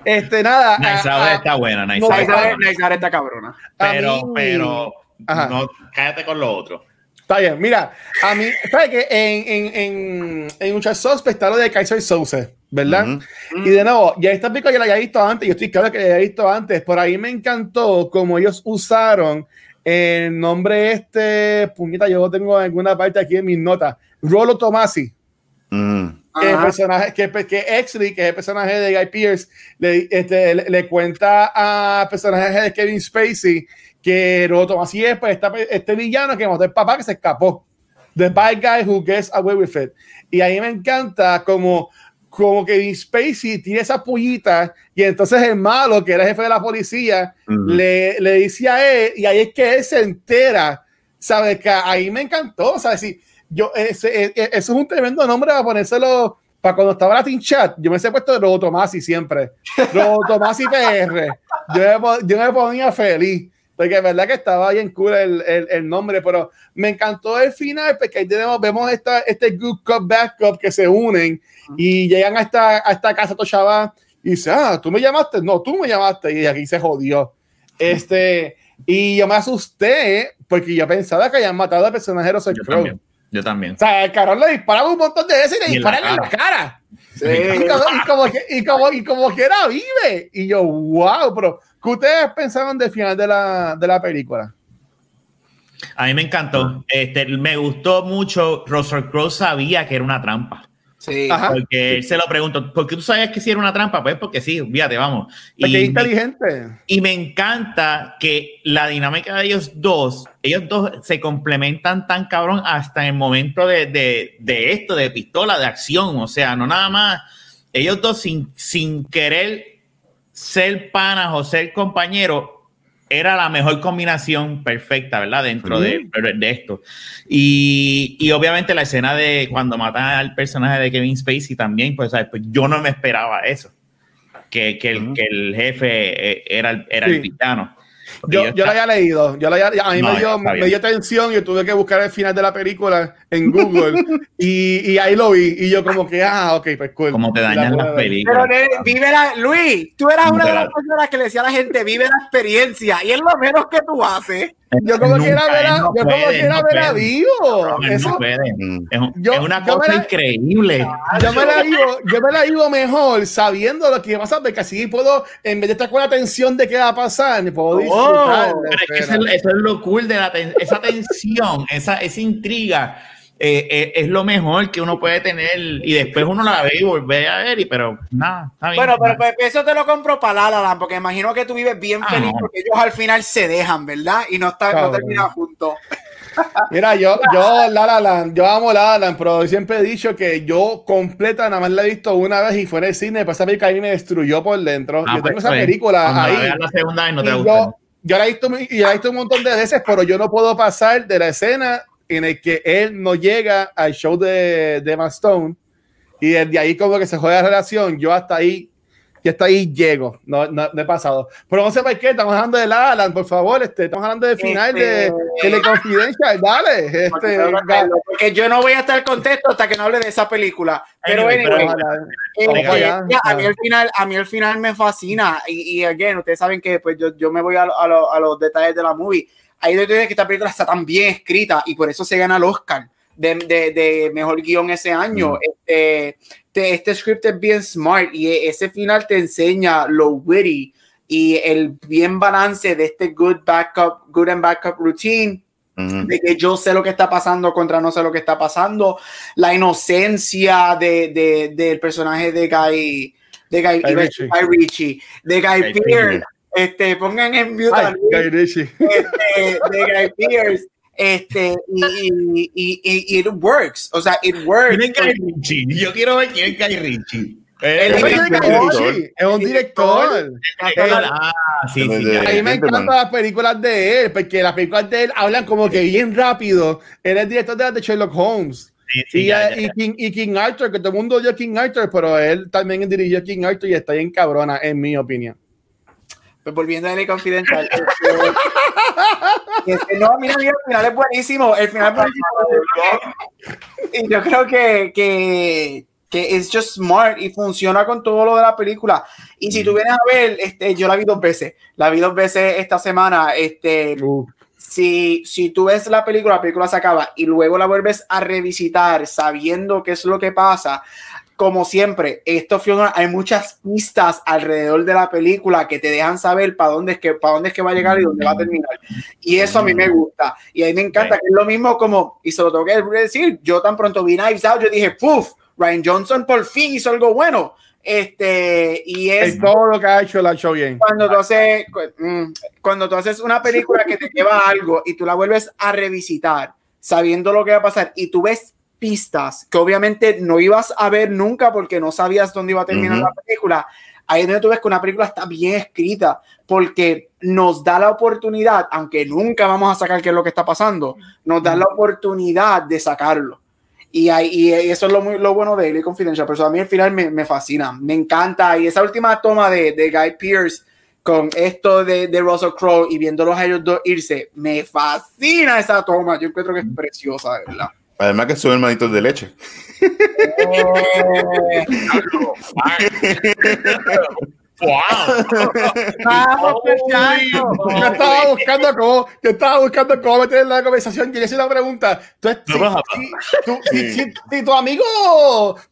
Este, nada. Nice a, a, está buena, Nice no, Nice está cabrona. Pero, mí, pero, no, cállate con lo otro. Está bien, mira, a mí, ¿sabes que En, en, en, en un Suspect está lo de Kaiser Souse, ¿verdad? Uh -huh. Y de nuevo, ya esta película ya la había visto antes, yo estoy claro que la había visto antes, por ahí me encantó como ellos usaron el nombre este, puñeta, yo lo tengo en alguna parte aquí en mis notas, Rolo Tomasi. Uh -huh. Que el personaje, que, que Exley, que es el personaje de Guy Pierce, le, este, le, le cuenta a personaje de Kevin Spacey que es pues, esta, este villano que mató el papá que se escapó. The bad guy who gets away with it. Y a mí me encanta como, como que Spacey tiene esa pullita y entonces el malo, que era jefe de la policía, uh -huh. le, le dice a él, y ahí es que él se entera, ¿sabes? Que ahí me encantó, ¿sabes? Si yo, ese, ese, eso es un tremendo nombre para ponérselo para cuando estaba la Team Chat, yo me he puesto de Robo Tomasi siempre. Robo Tomasi PR. Yo me, yo me ponía feliz porque es verdad que estaba bien cool el, el, el, nombre, pero me encantó el final porque ahí tenemos, vemos esta, este good cop, bad cop que se unen y llegan a esta, a esta casa Toshaba y dice, ah, tú me llamaste, no, tú me llamaste y aquí se jodió. Este, y yo me asusté porque yo pensaba que habían matado al personaje de Russell Crowe. Yo también. O sea, el carón le disparaba un montón de veces y le disparan en la cara. Sí. Y, como, y, como y, como, y como que era vive. Y yo, wow, pero ¿qué ustedes pensaban del final de la, de la película? A mí me encantó. Este, me gustó mucho. Russell Crowe sabía que era una trampa. Sí. Porque él se lo preguntó, ¿por qué tú sabías que sí era una trampa? Pues porque sí, fíjate, vamos. Porque y es inteligente. Me, y me encanta que la dinámica de ellos dos, ellos dos se complementan tan cabrón hasta en el momento de, de, de esto, de pistola, de acción. O sea, no nada más ellos dos sin, sin querer ser panas o ser compañeros, era la mejor combinación perfecta, ¿verdad? Dentro de, de, esto. Y, y, obviamente la escena de cuando matan al personaje de Kevin Spacey también, pues, ¿sabes? pues yo no me esperaba eso, que, que, el, que el, jefe eh, era, era el villano. Yo, yo, la había leído, yo la había, a mí me, dio, me dio tensión, yo tuve que buscar el final de la película en Google y, y, ahí lo vi y yo como que, ah, ok, pues cool. Como te dañan las películas. Pero vive la, Luis, tú eras una de las personas que le decía a la gente, vive la experiencia y es lo menos que tú haces. Yo como quiera ver a, yo como quiera ver a vivo. Eso, es, es, una cosa increíble. Yo me, la vivo, yo me la vivo mejor sabiendo lo que va a pasar, porque así puedo, en vez de estar con la tensión de qué va a pasar, me puedo disfrutar. Oh, eso, es, lo cool de la esa tensión, esa, esa intriga eh, eh, es lo mejor que uno puede tener y después uno la ve y vuelve a ver, y, pero nada, Bueno, pero pues, eso te lo compro para La La porque imagino que tú vives bien ah, feliz porque ellos al final se dejan, ¿verdad? Y no, están, no terminan juntos. Mira, yo, yo, La La Land, yo amo La La pero siempre he dicho que yo completa nada más la he visto una vez y fue en el cine, pues esa película a mí me destruyó por dentro. Ah, yo tengo pues, esa película ahí. La segunda y no te yo, yo la he visto, y la he visto un montón de veces, pero yo no puedo pasar de la escena en el que él no llega al show de, de Emma Stone y desde ahí como que se juega la relación, yo hasta ahí y hasta ahí llego, no, no, he pasado. Pero no sé por qué, estamos hablando de La Alan, por favor, este, estamos hablando del final de, de la confidencia, dale. Este, porque yo no voy a estar contento hasta que no hable de esa película. Pero, anyway, eh, a mí el final, a mí el final me fascina y, y again, ustedes saben que pues yo, yo me voy a, a, a los detalles de la movie ahí doy que esta película está tan bien escrita y por eso se gana el Oscar de, de, de mejor guion ese año. Mm. Este, este, script es bien smart y ese final te enseña lo witty y el bien balance de este good backup, good and backup routine. De que yo sé lo que está pasando contra no sé lo que está pasando, la inocencia de, de del personaje de Guy, de Guy, Ritchie. de Guy, Pearce, este, pongan en mute a este, de Guy Pearce. Este, y, y, y, it works. O sea, it works. ¿Quién es Guy Ritchie? Yo quiero ver quién es Guy Ritchie. es un director. Ah, sí, sí, a mí me encantan las películas de él, porque las películas de él hablan como que bien rápido. Él es el director de, de Sherlock Holmes. Sí, sí, y, ya, ya. y, King, y, King, Arthur, que todo el mundo odia King Arthur, pero él también dirigió King Arthur y está bien cabrona, en mi opinión. Pues volviendo a la confidencial. Este, este, no, mira, mira, el final es buenísimo. El final es buenísimo. Y yo creo que, que, que es just smart y funciona con todo lo de la película. Y si tú vienes a ver, este, yo la vi dos veces. La vi dos veces esta semana. Este, si, si tú ves la película, la película se acaba y luego la vuelves a revisitar sabiendo qué es lo que pasa, como siempre, esto Fiona, hay muchas pistas alrededor de la película que te dejan saber para dónde es que para dónde es que va a llegar y dónde va a terminar. Y eso a mí me gusta. Y a mí me encanta que es lo mismo como, y se lo tengo que decir, yo tan pronto vi Knives Out, yo dije, puff, Ryan Johnson por fin hizo algo bueno. Este, y es, todo lo que ha hecho la show bien. Cuando tú haces, mm, cuando tú haces una película que te lleva a algo y tú la vuelves a revisitar, sabiendo lo que va a pasar, y tú ves pistas que obviamente no ibas a ver nunca porque no sabías dónde iba a terminar la película. Ahí es donde tú ves que una película está bien escrita porque nos da la oportunidad, aunque nunca vamos a sacar qué es lo que está pasando, nos da la oportunidad de sacarlo. Y, ahí, y eso es lo, muy, lo bueno de Daily Confidential. Pero a mí al final me, me, fascina, me encanta. Y esa última toma de, de Guy Pierce con esto de, de Russell Crowe y viéndolos a ellos dos irse, me fascina esa toma. Yo encuentro que es preciosa, de verdad. Además que son hermanitos de leche. Wow. yo estaba buscando cómo, yo estaba buscando cómo meter en la conversación y le hice una pregunta. ¿Tú, si, si, si, tu amigo,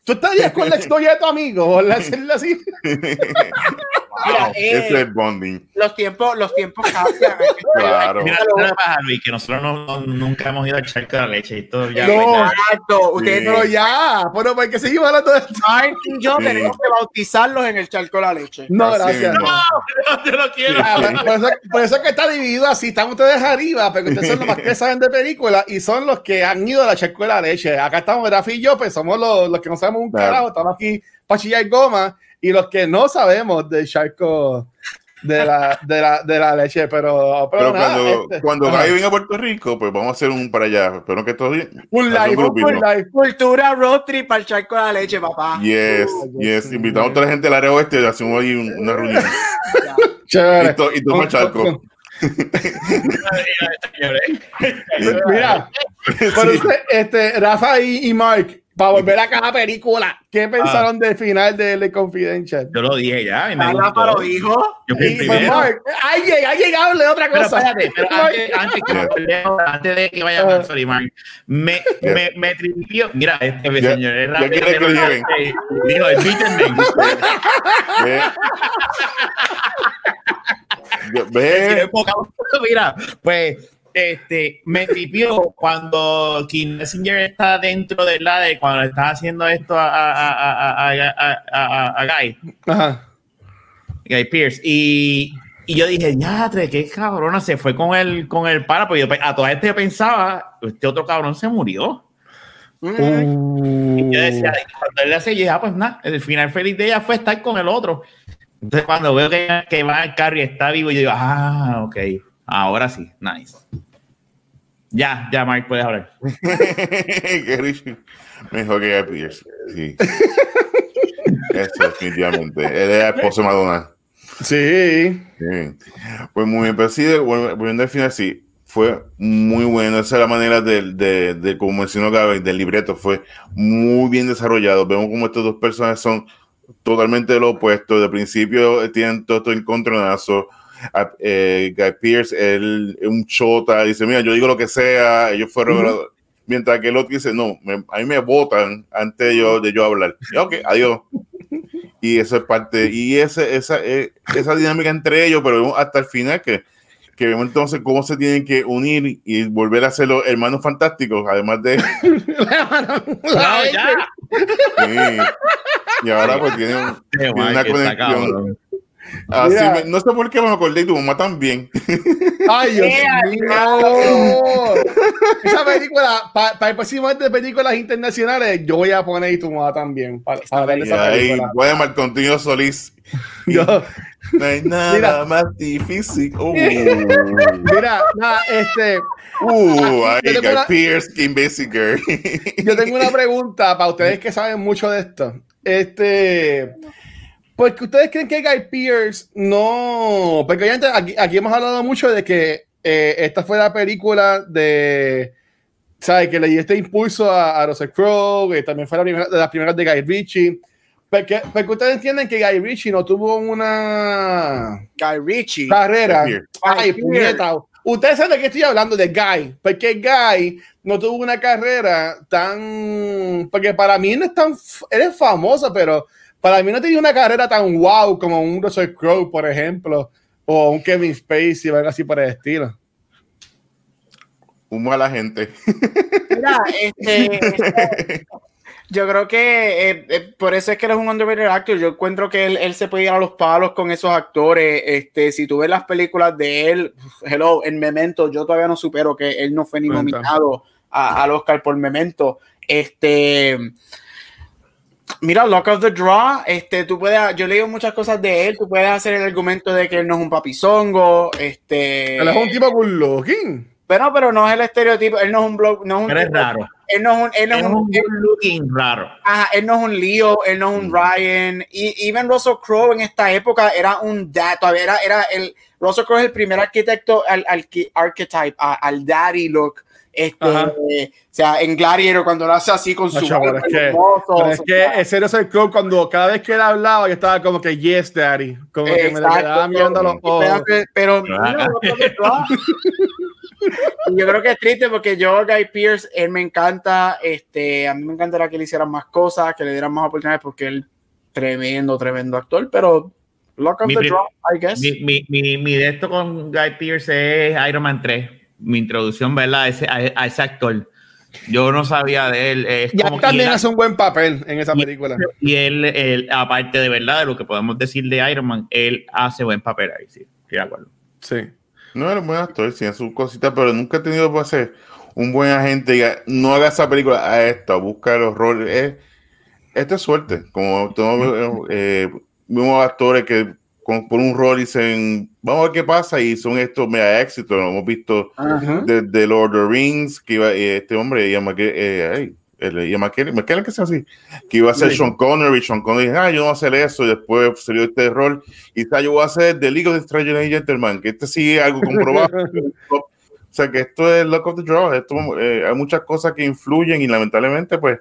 ¿tú estarías con la historia de tu amigo? ¿Hacerle así? Mira, eh, Ese es bonding. los tiempos, los tiempos cambian. Claro. Mira, mira lo que pasa, Luis, que nosotros no, no- nunca hemos ido al charco de la leche y todo ya. No. pues. Exacto. Ustedes Sí. no Pero ya, bueno, ¿por qué seguimos hablando de esto? Mark y yo Sí. tenemos que bautizarlos en el charco de la leche. No, Así gracias. mismo. Yo no quiero. Por, por eso, por eso es que está dividido así. Están ustedes arriba, pero ustedes son los más que saben de películas y son los que han ido a la charco de la leche. Acá estamos Rafi y yo, pues somos los, los que no sabemos un Claro. carajo. Estamos aquí para chillar goma y los que no sabemos del charco de la, de la, de la leche. Pero, pero, Pero nada, cuando, este, cuando. Gaby venga a Puerto Rico, pues vamos a hacer un para allá. Espero que todo bien. un live, un un live. Cultura road trip al charco de la leche, papá. Yes, Oh, yes. Dios Invitamos a toda la gente del área oeste y hacemos ahí un- una reunión. Chévere. Y, to- y toma charco. con-. Mira, por eso, este, Rafa y, y Mark, para volver a cada película, ¿qué pensaron del final de The Confidential? Yo lo dije ya. y me Rafa gustó. lo dijo. Yo fui Y pues. Mark, hay, hay llegado de otra Pero cosa. espérate, pero antes, antes, que Yeah. antes de que Ah. a sorry, Mark, me, Yeah. me, me tripió. Mira, este Ya- señor es rápido. quiere que lo lleven. Dijo. Ve. Mira, pues este me tripió cuando Kim Messenger está dentro de la de cuando le está haciendo esto a, a, a, a, Guy, Ajá. Guy Pierce. Y, y yo dije, ya, qué cabrona se fue con el, con el para, porque yo, a toda este yo pensaba, este otro cabrón se murió. Mm. Y yo decía, cuando él le hace, ya, pues nada, el final feliz de ella fue estar con el otro. Entonces, cuando veo que, que va al carro y está vivo, yo digo, ah, ok, ahora sí, nice. Ya, ya, Mark, puedes hablar. mejor que Guy Pearce. Sí. Eso, definitivamente. Él es el esposo de Madonna. Sí. Sí. Pues muy bien, pero sí, volviendo al final, sí, fue muy bueno. Esa es la manera de, de, de como mencionó Gaby, del libreto, fue muy bien desarrollado. Vemos como estos dos personajes son totalmente de lo opuesto. De principio eh, tienen todo esto encontronazo. A- eh, Guy Pierce, él es un chota, dice, mira, yo digo lo que sea, ellos fueron... Mientras que el otro dice, no, me- a mí me votan antes de yo, de yo hablar. Y, ok, adiós. Y eso es parte, y ese, esa, eh, esa dinámica entre ellos, pero vemos hasta el final que, que vemos entonces cómo se tienen que unir y volver a ser los hermanos fantásticos, además de... No, ya. sí. y ahora pues tienen, tienen una conexión. Así Mira. me- no sé por qué me acordé y tu mamá también. Ay, Dios mío. Esa película, para el próximo de películas internacionales, yo voy a poner y tu mamá también. Para, para ver Y esa ahí, película. bueno, Marcontinho Solís. Yo- No hay nada Mira. más difícil. Uh, mira, nada, este, uh, Yo tengo una- Pearce, Kim Basinger. yo tengo una pregunta para ustedes que saben mucho de esto. Este, porque ustedes creen que Guy Pierce no, porque obviamente aquí, aquí hemos hablado mucho de que eh, esta fue la película de, ¿sabes? Que le dio este impulso a, a Russell Crowe, que también fue la primera, de las primeras de Guy Ritchie. Porque, porque ustedes entienden que Guy Ritchie no tuvo una Guy Ritchie. carrera. Guy. Ay, puñeta. Ustedes saben de qué estoy hablando, de Guy. Porque Guy no tuvo una carrera tan. Porque para mí no es tan. f- Él es famoso, pero para mí no tenía una carrera tan wow como un Russell Crowe, por ejemplo, o un Kevin Spacey o algo así por el estilo. Un mala gente. Mira, este, este, yo creo que eh, eh, por eso es que él es un underrated actor. Yo encuentro que él, él se puede ir a los palos con esos actores. Este, si tú ves las películas de él, hello, en Memento, yo todavía no supero que él no fue ni nominado a- al Oscar por Memento. Este, mira, Lock of the Draw, este, tú puedes, yo leído muchas cosas de él. Tú puedes hacer el argumento de que él no es un papizongo. Este, Él es un tipo good looking. Bueno, pero no es el estereotipo. Él no es un blog, no es un Pero es raro. él no es un, él no Es es un un, él- good looking raro. ajá, él no es un Leo, él no es un Ryan. Y even Russell Crowe en esta época era un dad, todavía era, era el Russell Crowe es el primer arquitecto al, al archetype, al daddy look. Este, o sea, en Gladiator cuando lo hace así con su barba es que- hermoso, Pero es que ese Russell Crowe, cuando cada vez que él hablaba, yo estaba como que, yes, daddy. Como que me Exacto, quedaba mirando a los ojos. Pero. Y yo creo que es triste porque yo, Guy Pierce, él me encanta. Este, a mí me encantaría que le hicieran más cosas, que le dieran más oportunidades porque él tremendo, tremendo actor, pero Lock of Mi the Draw, I guess. Mi, mi, mi, mi de esto con Guy Pearce es Iron Man 3. Mi introducción, ¿verdad? A ese, a, a ese actor. Yo no sabía de él. Es Ya como también hace un buen papel en esa película. Y él, él, aparte de verdad, de lo que podemos decir de Iron Man, él hace buen papel ahí, sí. Estoy de acuerdo. Sí. No era un buen actor, tiene sus cositas, pero nunca he tenido para ser un buen agente. Diga, no haga esa película a esta, busca los roles. Es, esto es suerte. Como todos eh, vimos actores que con- por un rol dicen, vamos a ver qué pasa, y son estos mega éxitos. Lo hemos visto Ajá. desde Lord of the Rings, que iba eh, este hombre, McKellen, eh, el- McKellen, que sea así, que iba a ser Sí. Sean Connery, Sean Connery ah, yo no voy a hacer eso, y después salió este rol, y está, yo voy a hacer The League of the Extraordinary Gentlemen, que este sí es algo comprobado. o sea, que esto es Luck of the Draw, esto, eh, hay muchas cosas que influyen, y lamentablemente, pues,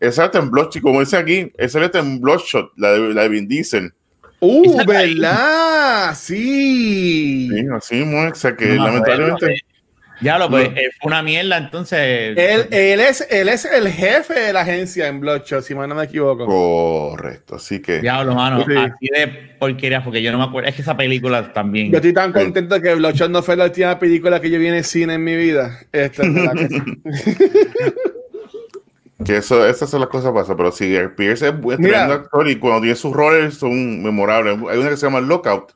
esa en Bloodshot, como dice aquí, esa está en Bloodshot, la de, la de Vin Diesel. Uh, ahí. ¿verdad? Sí. Sí, así mismo, o sea, que No lamentablemente... Ya lo, pues, No. eh, fue una mierda, entonces. Él, él, es, él es el jefe de la agencia en Bloodshot, si mal no me equivoco. Correcto, así que... Diablo, mano, Sí. así de porquería, porque yo no me acuerdo. Es que esa película también. Yo estoy tan contento que Bloodshot no fue la última película que yo vi en el cine en mi vida. Esta es la que- eso, esas son las cosas que pasan, pero sí, Pierce es buen actor y cuando tiene sus roles son memorables. Hay una que se llama Lockout,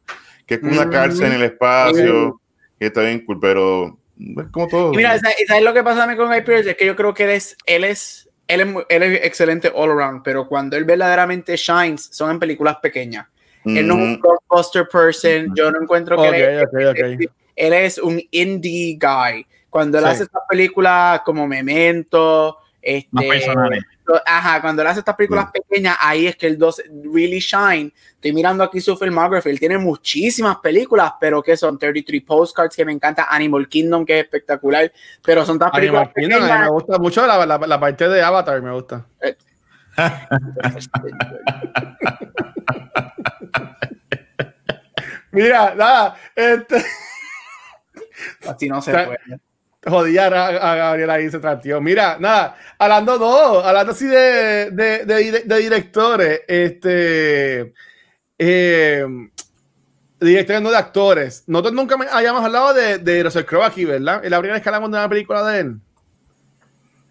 que es una Mm. cárcel en el espacio, que está bien cool, pero es como todo. Y mira, ¿sabes sabes lo que pasa a mí con Guy Pearce? Es que yo creo que él es, él es, él es, él es excelente all around, pero cuando él verdaderamente shines son en películas pequeñas. Él no es un Mm, blockbuster person, yo no encuentro que Ok, él, ok, ok. él es un indie guy. Cuando él Sí. hace estas películas como Memento, este, Más personales. Ajá, cuando él hace estas películas pequeñas, ahí es que el 2 really shine. Estoy mirando aquí su filmography, él tiene muchísimas películas, pero que son 33 Postcards, que me encanta, Animal Kingdom, que es espectacular, pero son todas películas Kingdom, mí me pequeñas. gusta mucho la, la, la parte de Avatar, me gusta. Mira, nada, este, Así no se puede. Jodía a, a Gabriela ahí se trató. Mira, nada, hablando no, hablando así de, de, de, dire- de directores, este, eh, directores no de actores. Nosotros nunca me- hayamos hablado de, de Russell Crowe aquí, ¿verdad? Es la primera vez que hablamos de una película de él.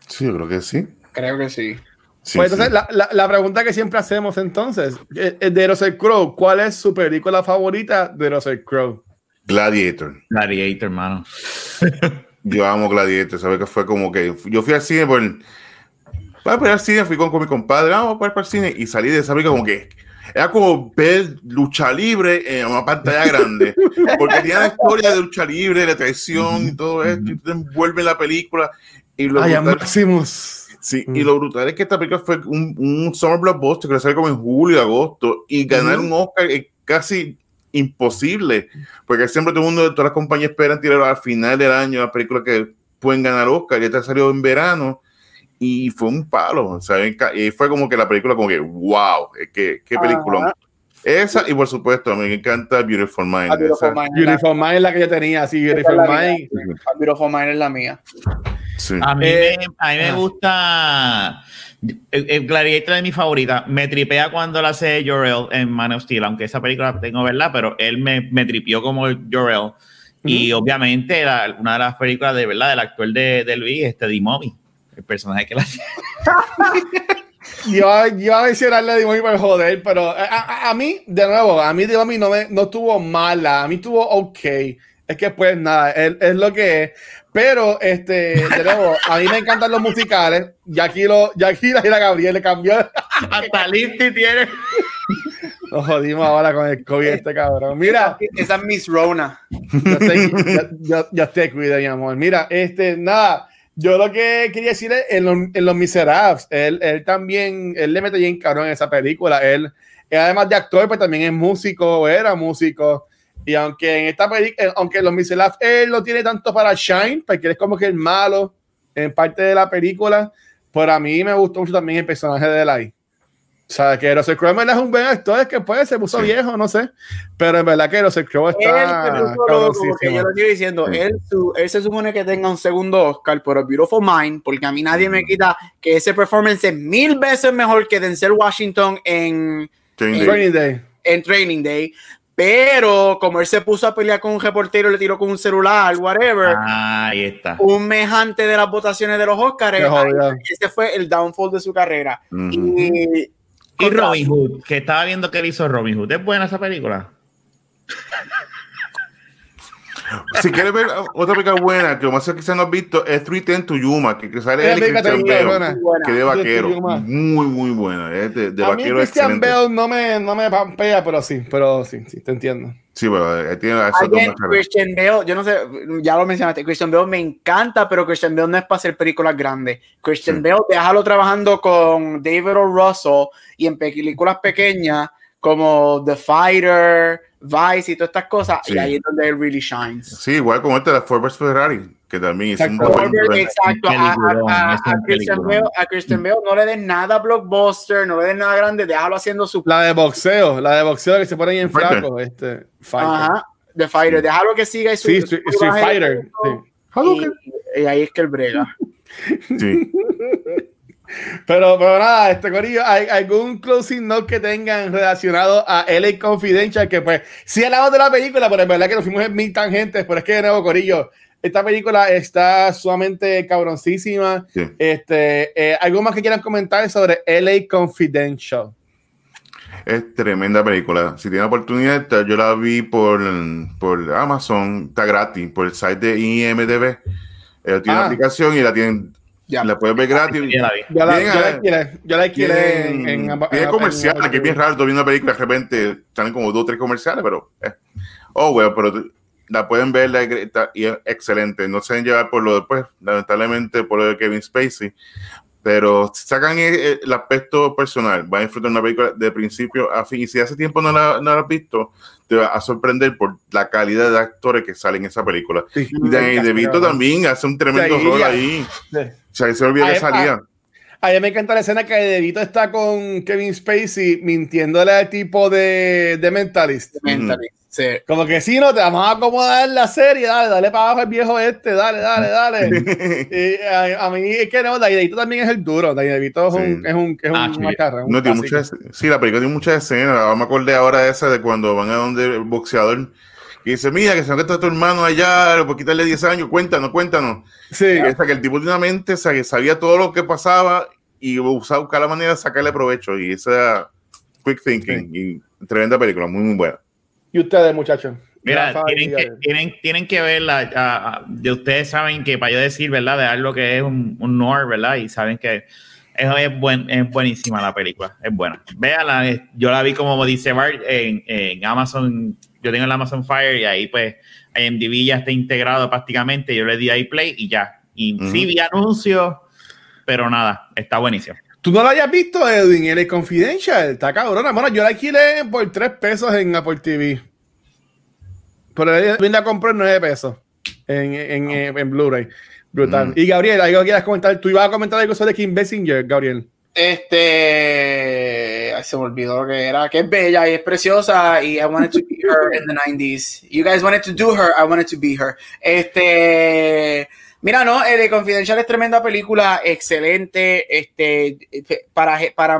Sí, yo creo que sí. Creo que sí. Sí, pues sí. entonces, La, la, la pregunta que siempre hacemos entonces, eh, eh, de Russell Crowe, ¿cuál es su película favorita de Russell Crowe? Gladiator. Gladiator, hermano. Yo amo Gladiator, ¿sabes? Que fue como que yo fui al cine por. Para ir al cine, fui con, con mi compadre, "Ah, vamos para ir para el cine y salí de esa película como que era como ver lucha libre en una pantalla grande, porque tenía la historia de lucha libre, de traición y todo esto, y te envuelve en la película. Y lo, Ay, brutal, sí, y lo brutal es que esta película fue un, un summer blockbuster que sale como en julio, agosto, y ganar un Oscar casi imposible, porque siempre todo el mundo, todas las compañías esperan tirar al final del año la película que pueden ganar Oscar, y esta salió en verano, y fue un palo, o sea, y fue como que la película como que, wow, qué, qué película. Esa, y por supuesto, a mí me encanta Beautiful Mind. Beautiful esa- Mind Beautiful Mind es la que yo tenía, sí, Beautiful la Mind. mía. A Beautiful Mind es la mía. sí. A mí, Eh, me, a mí me ah. gusta. El, el Gladiator es mi favorita. Me tripea cuando la hace Jorel en Man of Steel, aunque esa película la tengo, ¿verdad? Pero él me, me tripió como Jorel. Y obviamente la- una de las películas de verdad del actor de, de Luis, este Mommy, el personaje que la hace. Yo, yo iba a mencionarle a Dimoni por joder, pero a, a- a mí, de nuevo, a mí Dimoni no, me, no estuvo mala, a mí estuvo ok. Es que pues nada, es, es lo que es. Pero, este, de nuevo, a mí me encantan los musicales. Y aquí, lo, y aquí la, la Gabriel le cambió. Hasta Lindsay tiene. Nos jodimos ahora con el COVID este cabrón. Mira, Esa es Miss Rona. ya te, cuida, mi amor. Mira, este, nada, yo lo que quería decir es en los, en los Miserables, él, él también, él le mete bien cabrón en esa película. Él, él además de actor, pues también es músico, era músico. Y aunque en esta película, aunque en los Miserables, él no tiene tanto para Shine, porque él es como que el malo en parte de la película, pero a mí me gustó mucho también el personaje de Eli. O sea, que Russell Crowe en es un buen actor, es que pues se puso Sí. viejo, no sé. Pero en verdad que Russell Crowe Él, está como que yo lo estoy diciendo, Sí. él, su- él se supone que tenga un segundo Oscar por A Beautiful Mind, porque a mí nadie me quita que ese performance es mil veces mejor que Denzel Washington en, Eh. Training Day. en Training Day. Pero como él se puso a pelear con un reportero, le tiró con un celular, whatever. Ah, ahí está. Un mes antes de las votaciones de los Oscars, ese fue el downfall de su carrera. y, y Robin Hood, que estaba viendo que él hizo Robin Hood. ¿Es buena esa película? si quieres ver otra película buena, que lo más quizás no has visto, es 310 to Yuma, que, que sale Christian Bale, que de vaquero. Muy, muy buena. Es de, de a vaquero mí Christian Bale no me, no me pampea, pero sí, pero sí, sí, te entiendo. Sí, pero eh, tiene Alguien, Christian Bale, yo no sé, ya lo mencionaste, Christian Bale me encanta, pero Christian Bale no es para hacer películas grandes. Christian Bale, déjalo trabajando con David O. Russell y en películas pequeñas como The Fighter, Vice y todas estas cosas, y ahí es donde él really shines. Sí, igual como este de Ford Ferrari, que también es un buen Exacto, a, a, Christian Bale, a Christian Bale no le den nada blockbuster, no le den nada grande, déjalo haciendo su... La de boxeo, la de boxeo que se pone ahí en flaco, este, Fighter. Ajá, The Fighter, déjalo que siga y su... Sí, su, Fighter, sí. Y, y ahí es que él brega. Sí. Pero, pero nada, este Corillo, ¿hay algún closing note que tengan relacionado a LA Confidential? Que pues, sí hablamos de la película, pero es verdad que nos fuimos en mil tangentes, pero es que de nuevo, Corillo, esta película está sumamente cabroncísima. Este, eh, ¿Algo más que quieran comentar sobre LA Confidential? Es tremenda película. Si tiene oportunidad, yo la vi por, por Amazon, está gratis, por el site de IMDB. tiene una ah. aplicación y la tienen ya. La puedes ver gratis. Yo la, yo la, yo la en, en, en, comercial, que es bien raro, estoy viendo una película de repente salen como dos o tres comerciales, pero eh. oh, bueno, pero la pueden ver y es excelente. No se deben llevar por lo después, lamentablemente, por lo de Kevin Spacey, pero sacan el, el, aspecto personal, van a disfrutar una película de principio a fin. Y si hace tiempo no la, no la has visto, te va a sorprender por la calidad de actores que salen en esa película. y De, Vito también hace un tremendo rol ahí. Sí. O sea, se olvida que salía. A mí me encanta la escena que De Vito está con Kevin Spacey mintiéndole al tipo de, de Mentalist. Mentalist. Sí. Como que si no, te vamos a acomodar la serie, dale, dale para abajo el viejo este, dale, dale, dale. y a, mí es que no, Vito también es el duro, Vito es un, es un, es un, ah, macarra, no, tiene muchas, sí, la película tiene muchas escenas, me acordé ahora de esa de cuando van a donde el boxeador y dice, mira, que se me está tu hermano allá, por quitarle 10 años, cuéntanos, cuéntanos. Sí. Hasta que el tipo tiene una mente, sabía todo lo que pasaba y buscaba buscar la manera de sacarle provecho. Y esa quick thinking y tremenda película, muy, muy buena. ¿Y ustedes, muchachos? Mira, tienen que, tienen, tienen que verla. de ustedes saben que para yo decir, ¿verdad? De algo que es un, un noir, ¿verdad? Y saben que es, es, buen, es buenísima la película. Es buena. Véala. Yo la vi como dice Bart en, en Amazon. Yo tengo el Amazon Fire y ahí pues IMDb ya está integrado prácticamente. Yo le di ahí play y ya. Y sí vi anuncios, pero nada, está buenísimo. ¿Tú no la hayas visto, Edwin? El Confidential. Está cabrona. Bueno, yo la alquilé por 3 pesos en Apple TV. Pero Edwin la compró en 9 pesos en, en, en, en Blu-ray. Brutal. Mm. Y Gabriel, ¿algo quieras comentar? ¿Tú ibas a comentar algo sobre Kim Basinger, Gabriel? Este. Se me olvidó lo que era. Que es bella y es preciosa. Y I wanted to be her in the 90s. You guys wanted to do her. I wanted to be her. Este. Mira, no, eh, de Confidencial es tremenda película, excelente. Este, para, para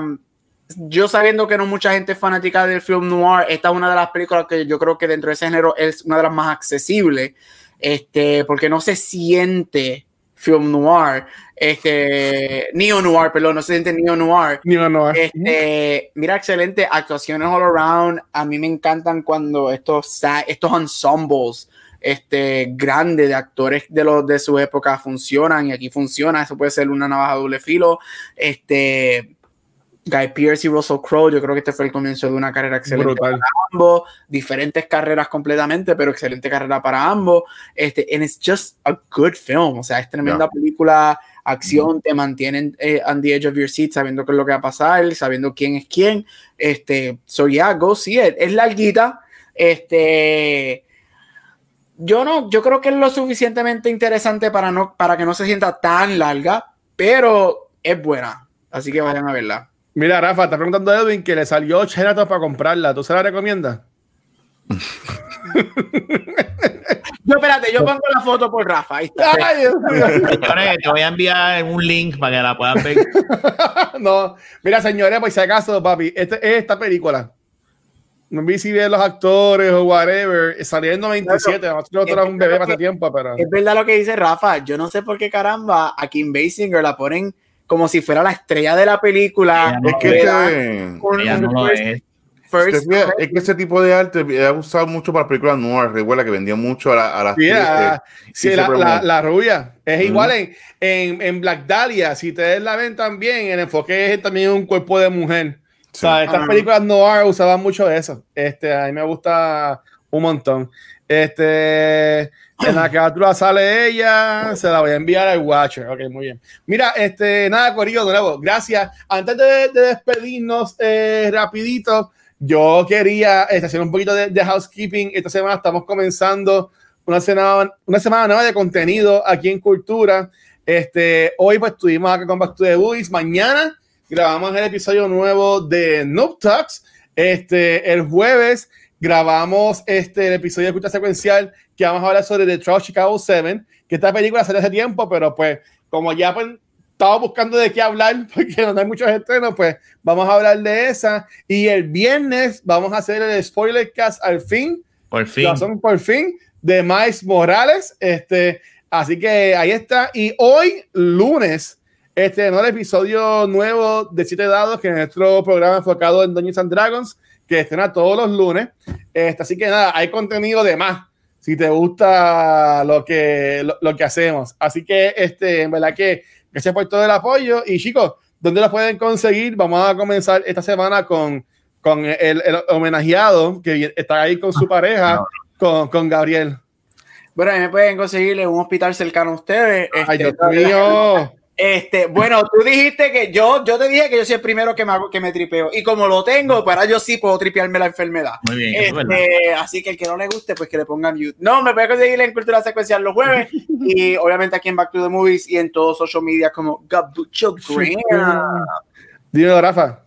yo sabiendo que no mucha gente es fanática del film noir, esta es una de las películas que yo creo que dentro de ese género es una de las más accesibles, este, porque no se siente film noir, este, neo noir, perdón, no se siente neo noir. Neo noir. Este, mira, excelente, actuaciones all around. A mí me encantan cuando estos, estos ensembles este, grande de actores de los de su época funcionan y aquí funciona, eso puede ser una navaja doble filo. Este, Guy Pearce y Russell Crowe, yo creo que este fue el comienzo de una carrera excelente para ambos, diferentes carreras completamente, pero excelente carrera para ambos. Este, and it's just a good film, o sea, es tremenda película, acción, te mantienen eh, on the edge of your seat, sabiendo qué es lo que va a pasar, sabiendo quién es quién. Este, so yeah, go see it. Es larguita, este, yo no, yo creo que es lo suficientemente interesante para, no, para que no se sienta tan larga, pero es buena. Así que vayan a verla. Mira, Rafa, está preguntando a Edwin que le salió 8 para comprarla. ¿Tú se la recomiendas? yo, espérate, yo pongo la foto por Rafa. Ahí está. Ay, señores, te voy a enviar un link para que la puedan ver. no, mira, señores, pues si acaso, papi, este, esta película no vi si bien los actores o whatever, salía en 97, claro, otro un bebé hace tiempo, pero... Es verdad lo que dice Rafa, yo no sé por qué caramba a Kim Basinger la ponen como si fuera la estrella de la película. es que es. que ese tipo de arte ha usado mucho para películas nuevas. Recuerda que vendía mucho a la, a las sí, la, la, rubia. Es igual en, en, en, Black Dahlia. Si ustedes la ven también, el enfoque es también un cuerpo de mujer. O sea, estas ah. películas noir usaban mucho eso. Este, a mí me gusta un montón. Este, en la captura sale ella, se la voy a enviar al Watcher. Ok, muy bien. Mira, este, nada, Corillo, de nuevo, gracias. Antes de, despedirnos eh, rapidito, yo quería este, hacer un poquito de, housekeeping. Esta semana estamos comenzando una semana, una semana nueva de contenido aquí en Cultura. Este, hoy pues estuvimos acá con Back to the Boys. Mañana grabamos el episodio nuevo de Noob Talks. Este, el jueves grabamos este, el episodio de Cultura Secuencial que vamos a hablar sobre The Trout Chicago 7, que esta película salió hace tiempo, pero pues como ya pues, estaba buscando de qué hablar porque no hay muchos estrenos, pues vamos a hablar de esa. Y el viernes vamos a hacer el spoiler cast al fin. Por fin. Son por fin de Miles Morales. Este, así que ahí está. Y hoy, lunes, este, ¿no? el episodio nuevo de Siete Dados, que es nuestro programa enfocado en Dungeons and Dragons, que estrena todos los lunes. Este, así que nada, hay contenido de más. Si te gusta lo que, lo, que hacemos. Así que, este, en verdad que Gracias por todo el apoyo. Y chicos, ¿dónde la pueden conseguir? Vamos a comenzar esta semana con, con el, homenajeado que está ahí con su ah, pareja, con, con Gabriel. Bueno, ahí me pueden conseguir en un hospital cercano a ustedes. Ay, Dios este, mío. Este, bueno, tú dijiste que yo, yo te dije que yo soy el primero que me, que me tripeo. Y como lo tengo, para pues yo sí puedo tripearme la enfermedad. Muy bien. Este, así que el que no le guste, pues que le pongan mute. No, me puede conseguir en Cultura Secuencial los jueves. y obviamente aquí en Back to the Movies y en todos social media como Gabucho Green. Dime, Rafa.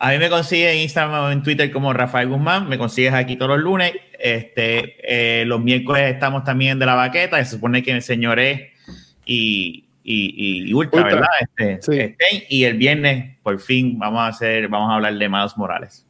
A mí me consigue en Instagram o en Twitter como Rafael Guzmán. Me consigues aquí todos los lunes. Este, eh, los miércoles estamos también de la baqueta. Se supone que me señoré y y, y Ultra, ¿verdad? Este, este, y el viernes, por fin, vamos a hacer, vamos a hablar de Miles Morales.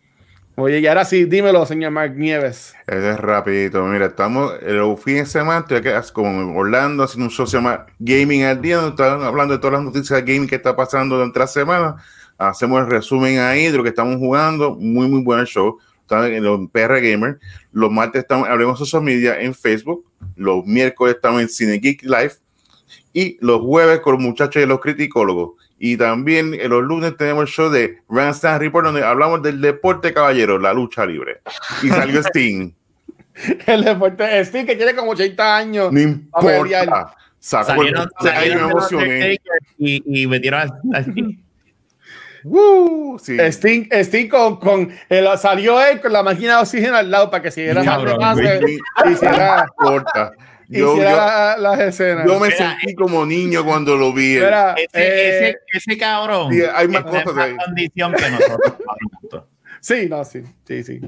Oye, y ahora sí, dímelo, señor Mark Nieves. Es rapidito, mira, estamos el fin de semana, estoy como Orlando haciendo un show se llama Gaming al Día, donde están hablando de todas las noticias de gaming que está pasando durante la semana. Hacemos el resumen ahí de lo que estamos jugando, muy, muy buen show. Están en los PR Gamer. Los martes estamos, hablemos social media en Facebook. Los miércoles estamos en Cine Geek Live y los jueves con los muchachos de los criticólogos. Y también en los lunes tenemos el show de Randstand Report, donde hablamos del deporte caballero, la lucha libre. Y salió Sting. el deporte Sting, que tiene como 80 años. No importa. salieron, salieron y, y metieron a, Sting. Uh, sí. Sting, Sting con, con el, salió él con la máquina de oxígeno al lado para que siguiera más y hiciera corta yo, las escenas. Yo me sentí como niño cuando lo vi. ese, eh, ese, cabrón. hay más cosas más condición que nosotros. sí, no, sí, sí, sí.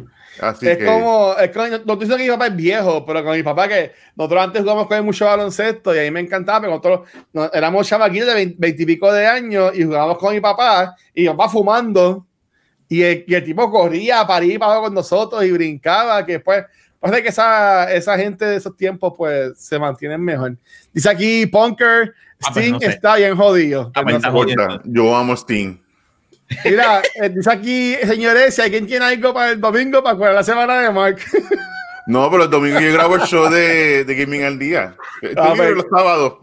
es como, es como, no estoy que mi papá es viejo, pero con mi papá que nosotros antes jugamos con él mucho baloncesto y a mí me encantaba, pero nosotros éramos chavaquitos de veintipico de años y jugábamos con mi papá y mi papá fumando y el, y el tipo corría para ir para con nosotros y brincaba, que después Parece que esa, esa gente de esos tiempos pues se mantienen mejor. Dice aquí Punker, ah, pues, Sting está bien jodido. Ah, pues, Yo amo Sting. Mira, eh, dice aquí, señores, si alguien tiene algo para el domingo, para la semana de Mark. No, pero el domingo yo grabo el show de, de Gaming al Día. A ver, los sábados.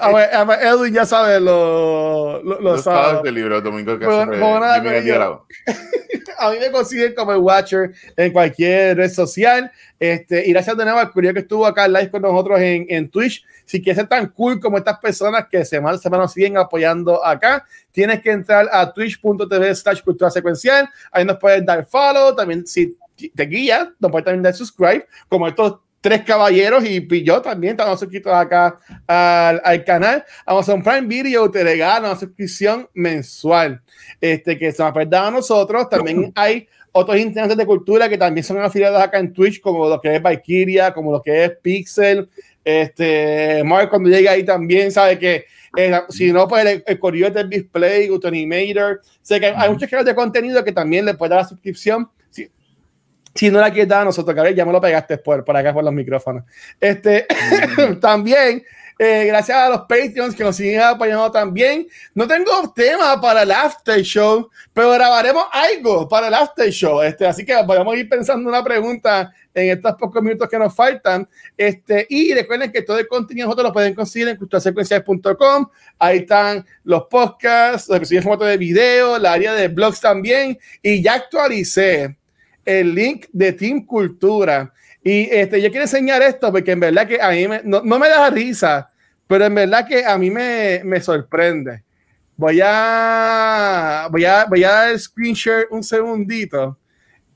A ver, a ver, Edwin ya sabe los, los, los sábados. de libro, el domingo que bueno, nada, A mí me consiguen como el Watcher en cualquier red social. Este, y gracias de nuevo al curioso que estuvo acá en live con nosotros en, en Twitch. Si quieres ser tan cool como estas personas que semana a semana siguen apoyando acá, tienes que entrar a twitch.tv slash cultura secuencial. Ahí nos puedes dar follow. También, si te guía, nos puedes también dar subscribe, como estos tres caballeros y, yo también estamos suscritos acá al, al, canal. Amazon Prime Video te regala una suscripción mensual este, que se nos ha a nosotros. También hay otros integrantes de cultura que también son afiliados acá en Twitch, como lo que es Valkyria, como lo que es Pixel. Este, Mark, cuando llega ahí también sabe que eh, si no, pues el, el del display, Autonimator. Sé que hay muchos canales de contenido que también le puede dar la suscripción Si no la quieres dar a nosotros, cabrón, ya me lo pegaste por, por acá por los micrófonos. Este, también eh, gracias a los Patreons que nos siguen apoyando también. No tengo tema para el after show, pero grabaremos algo para el after show. Este, así que podemos ir pensando una pregunta en estos pocos minutos que nos faltan. Este, y recuerden que todo el contenido nosotros lo pueden conseguir en culturasecuenciales.com. Ahí están los podcasts, los episodios en de video, la área de blogs también. Y ya actualicé el link de Team Cultura y este, yo quiero enseñar esto porque en verdad que a mí me, no, me da risa, pero en verdad que a mí me, me sorprende. Voy a, voy, a, voy a dar el screen share un segundito.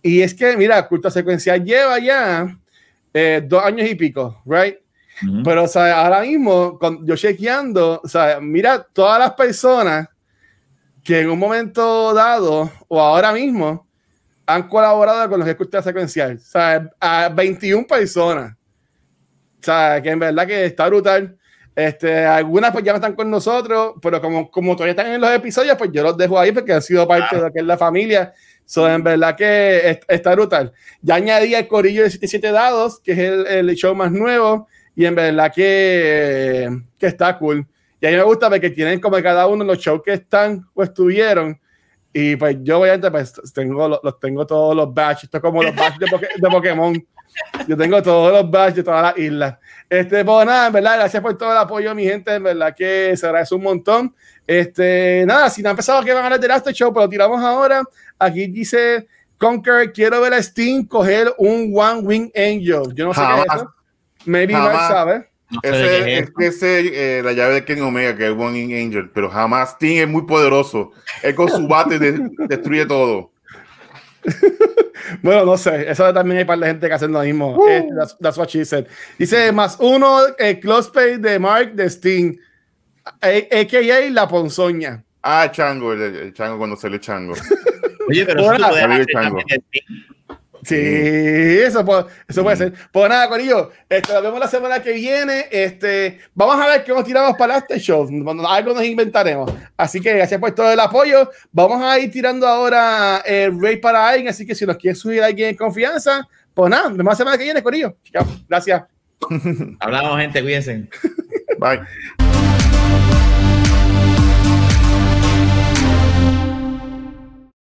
Y es que, mira, Culto Secuencial lleva ya eh, dos años y pico, ¿right? Pero, o sea, ahora mismo, con, yo chequeando, o sea, mira, todas las personas que en un momento dado o ahora mismo han colaborado con los que escuchan secuencial. O sea, a 21 personas. O sea, que en verdad que está brutal. Este, algunas pues ya no están con nosotros, pero como, como todavía están en los episodios, pues yo los dejo ahí porque han sido parte de lo que es la familia. So, en verdad que está brutal. Ya añadí el corillo de 77 dados, que es el, el, show más nuevo, y en verdad que, que está cool. Y a mí me gusta porque tienen como cada uno los shows que están o estuvieron, y pues yo obviamente pues tengo los, tengo todos los badges, esto es como los badges de, Pokémon. Yo tengo todos los badges de todas las islas. Este, pues nada, en verdad, gracias por todo el apoyo, mi gente, en verdad que se agradece un montón. Este, nada, si no han empezado que van a hablar del After Show, pero pues tiramos ahora. Aquí dice Conquer, quiero ver a Steam coger un One Wing Angel. Yo no sé qué es eso. Maybe Mark sabe. Ese es, ese, eh, la llave de Ken Omega, que es One in Angel, pero jamás Sting es muy poderoso. Él con su bate destruye todo. bueno, no sé. Eso también hay para la gente que hace lo mismo. Uh. Este, that's, what she said. Dice más uno, el close pay de Mark de Sting, a.k.a. la ponzoña. Ah, Chango, el, Chango cuando se le Chango. Oye, pero eso chango. Sí, eso puede, eso puede ser. Pues nada, Corillo, este, nos vemos la semana que viene. Este, vamos a ver qué nos tiramos para este show. Algo nos inventaremos. Así que gracias por todo el apoyo. Vamos a ir tirando ahora el rate para alguien. Así que si nos quiere subir alguien en confianza, pues nada, nos vemos la semana que viene, Corillo. Chao, gracias. Hablamos, gente, cuídense. Bye.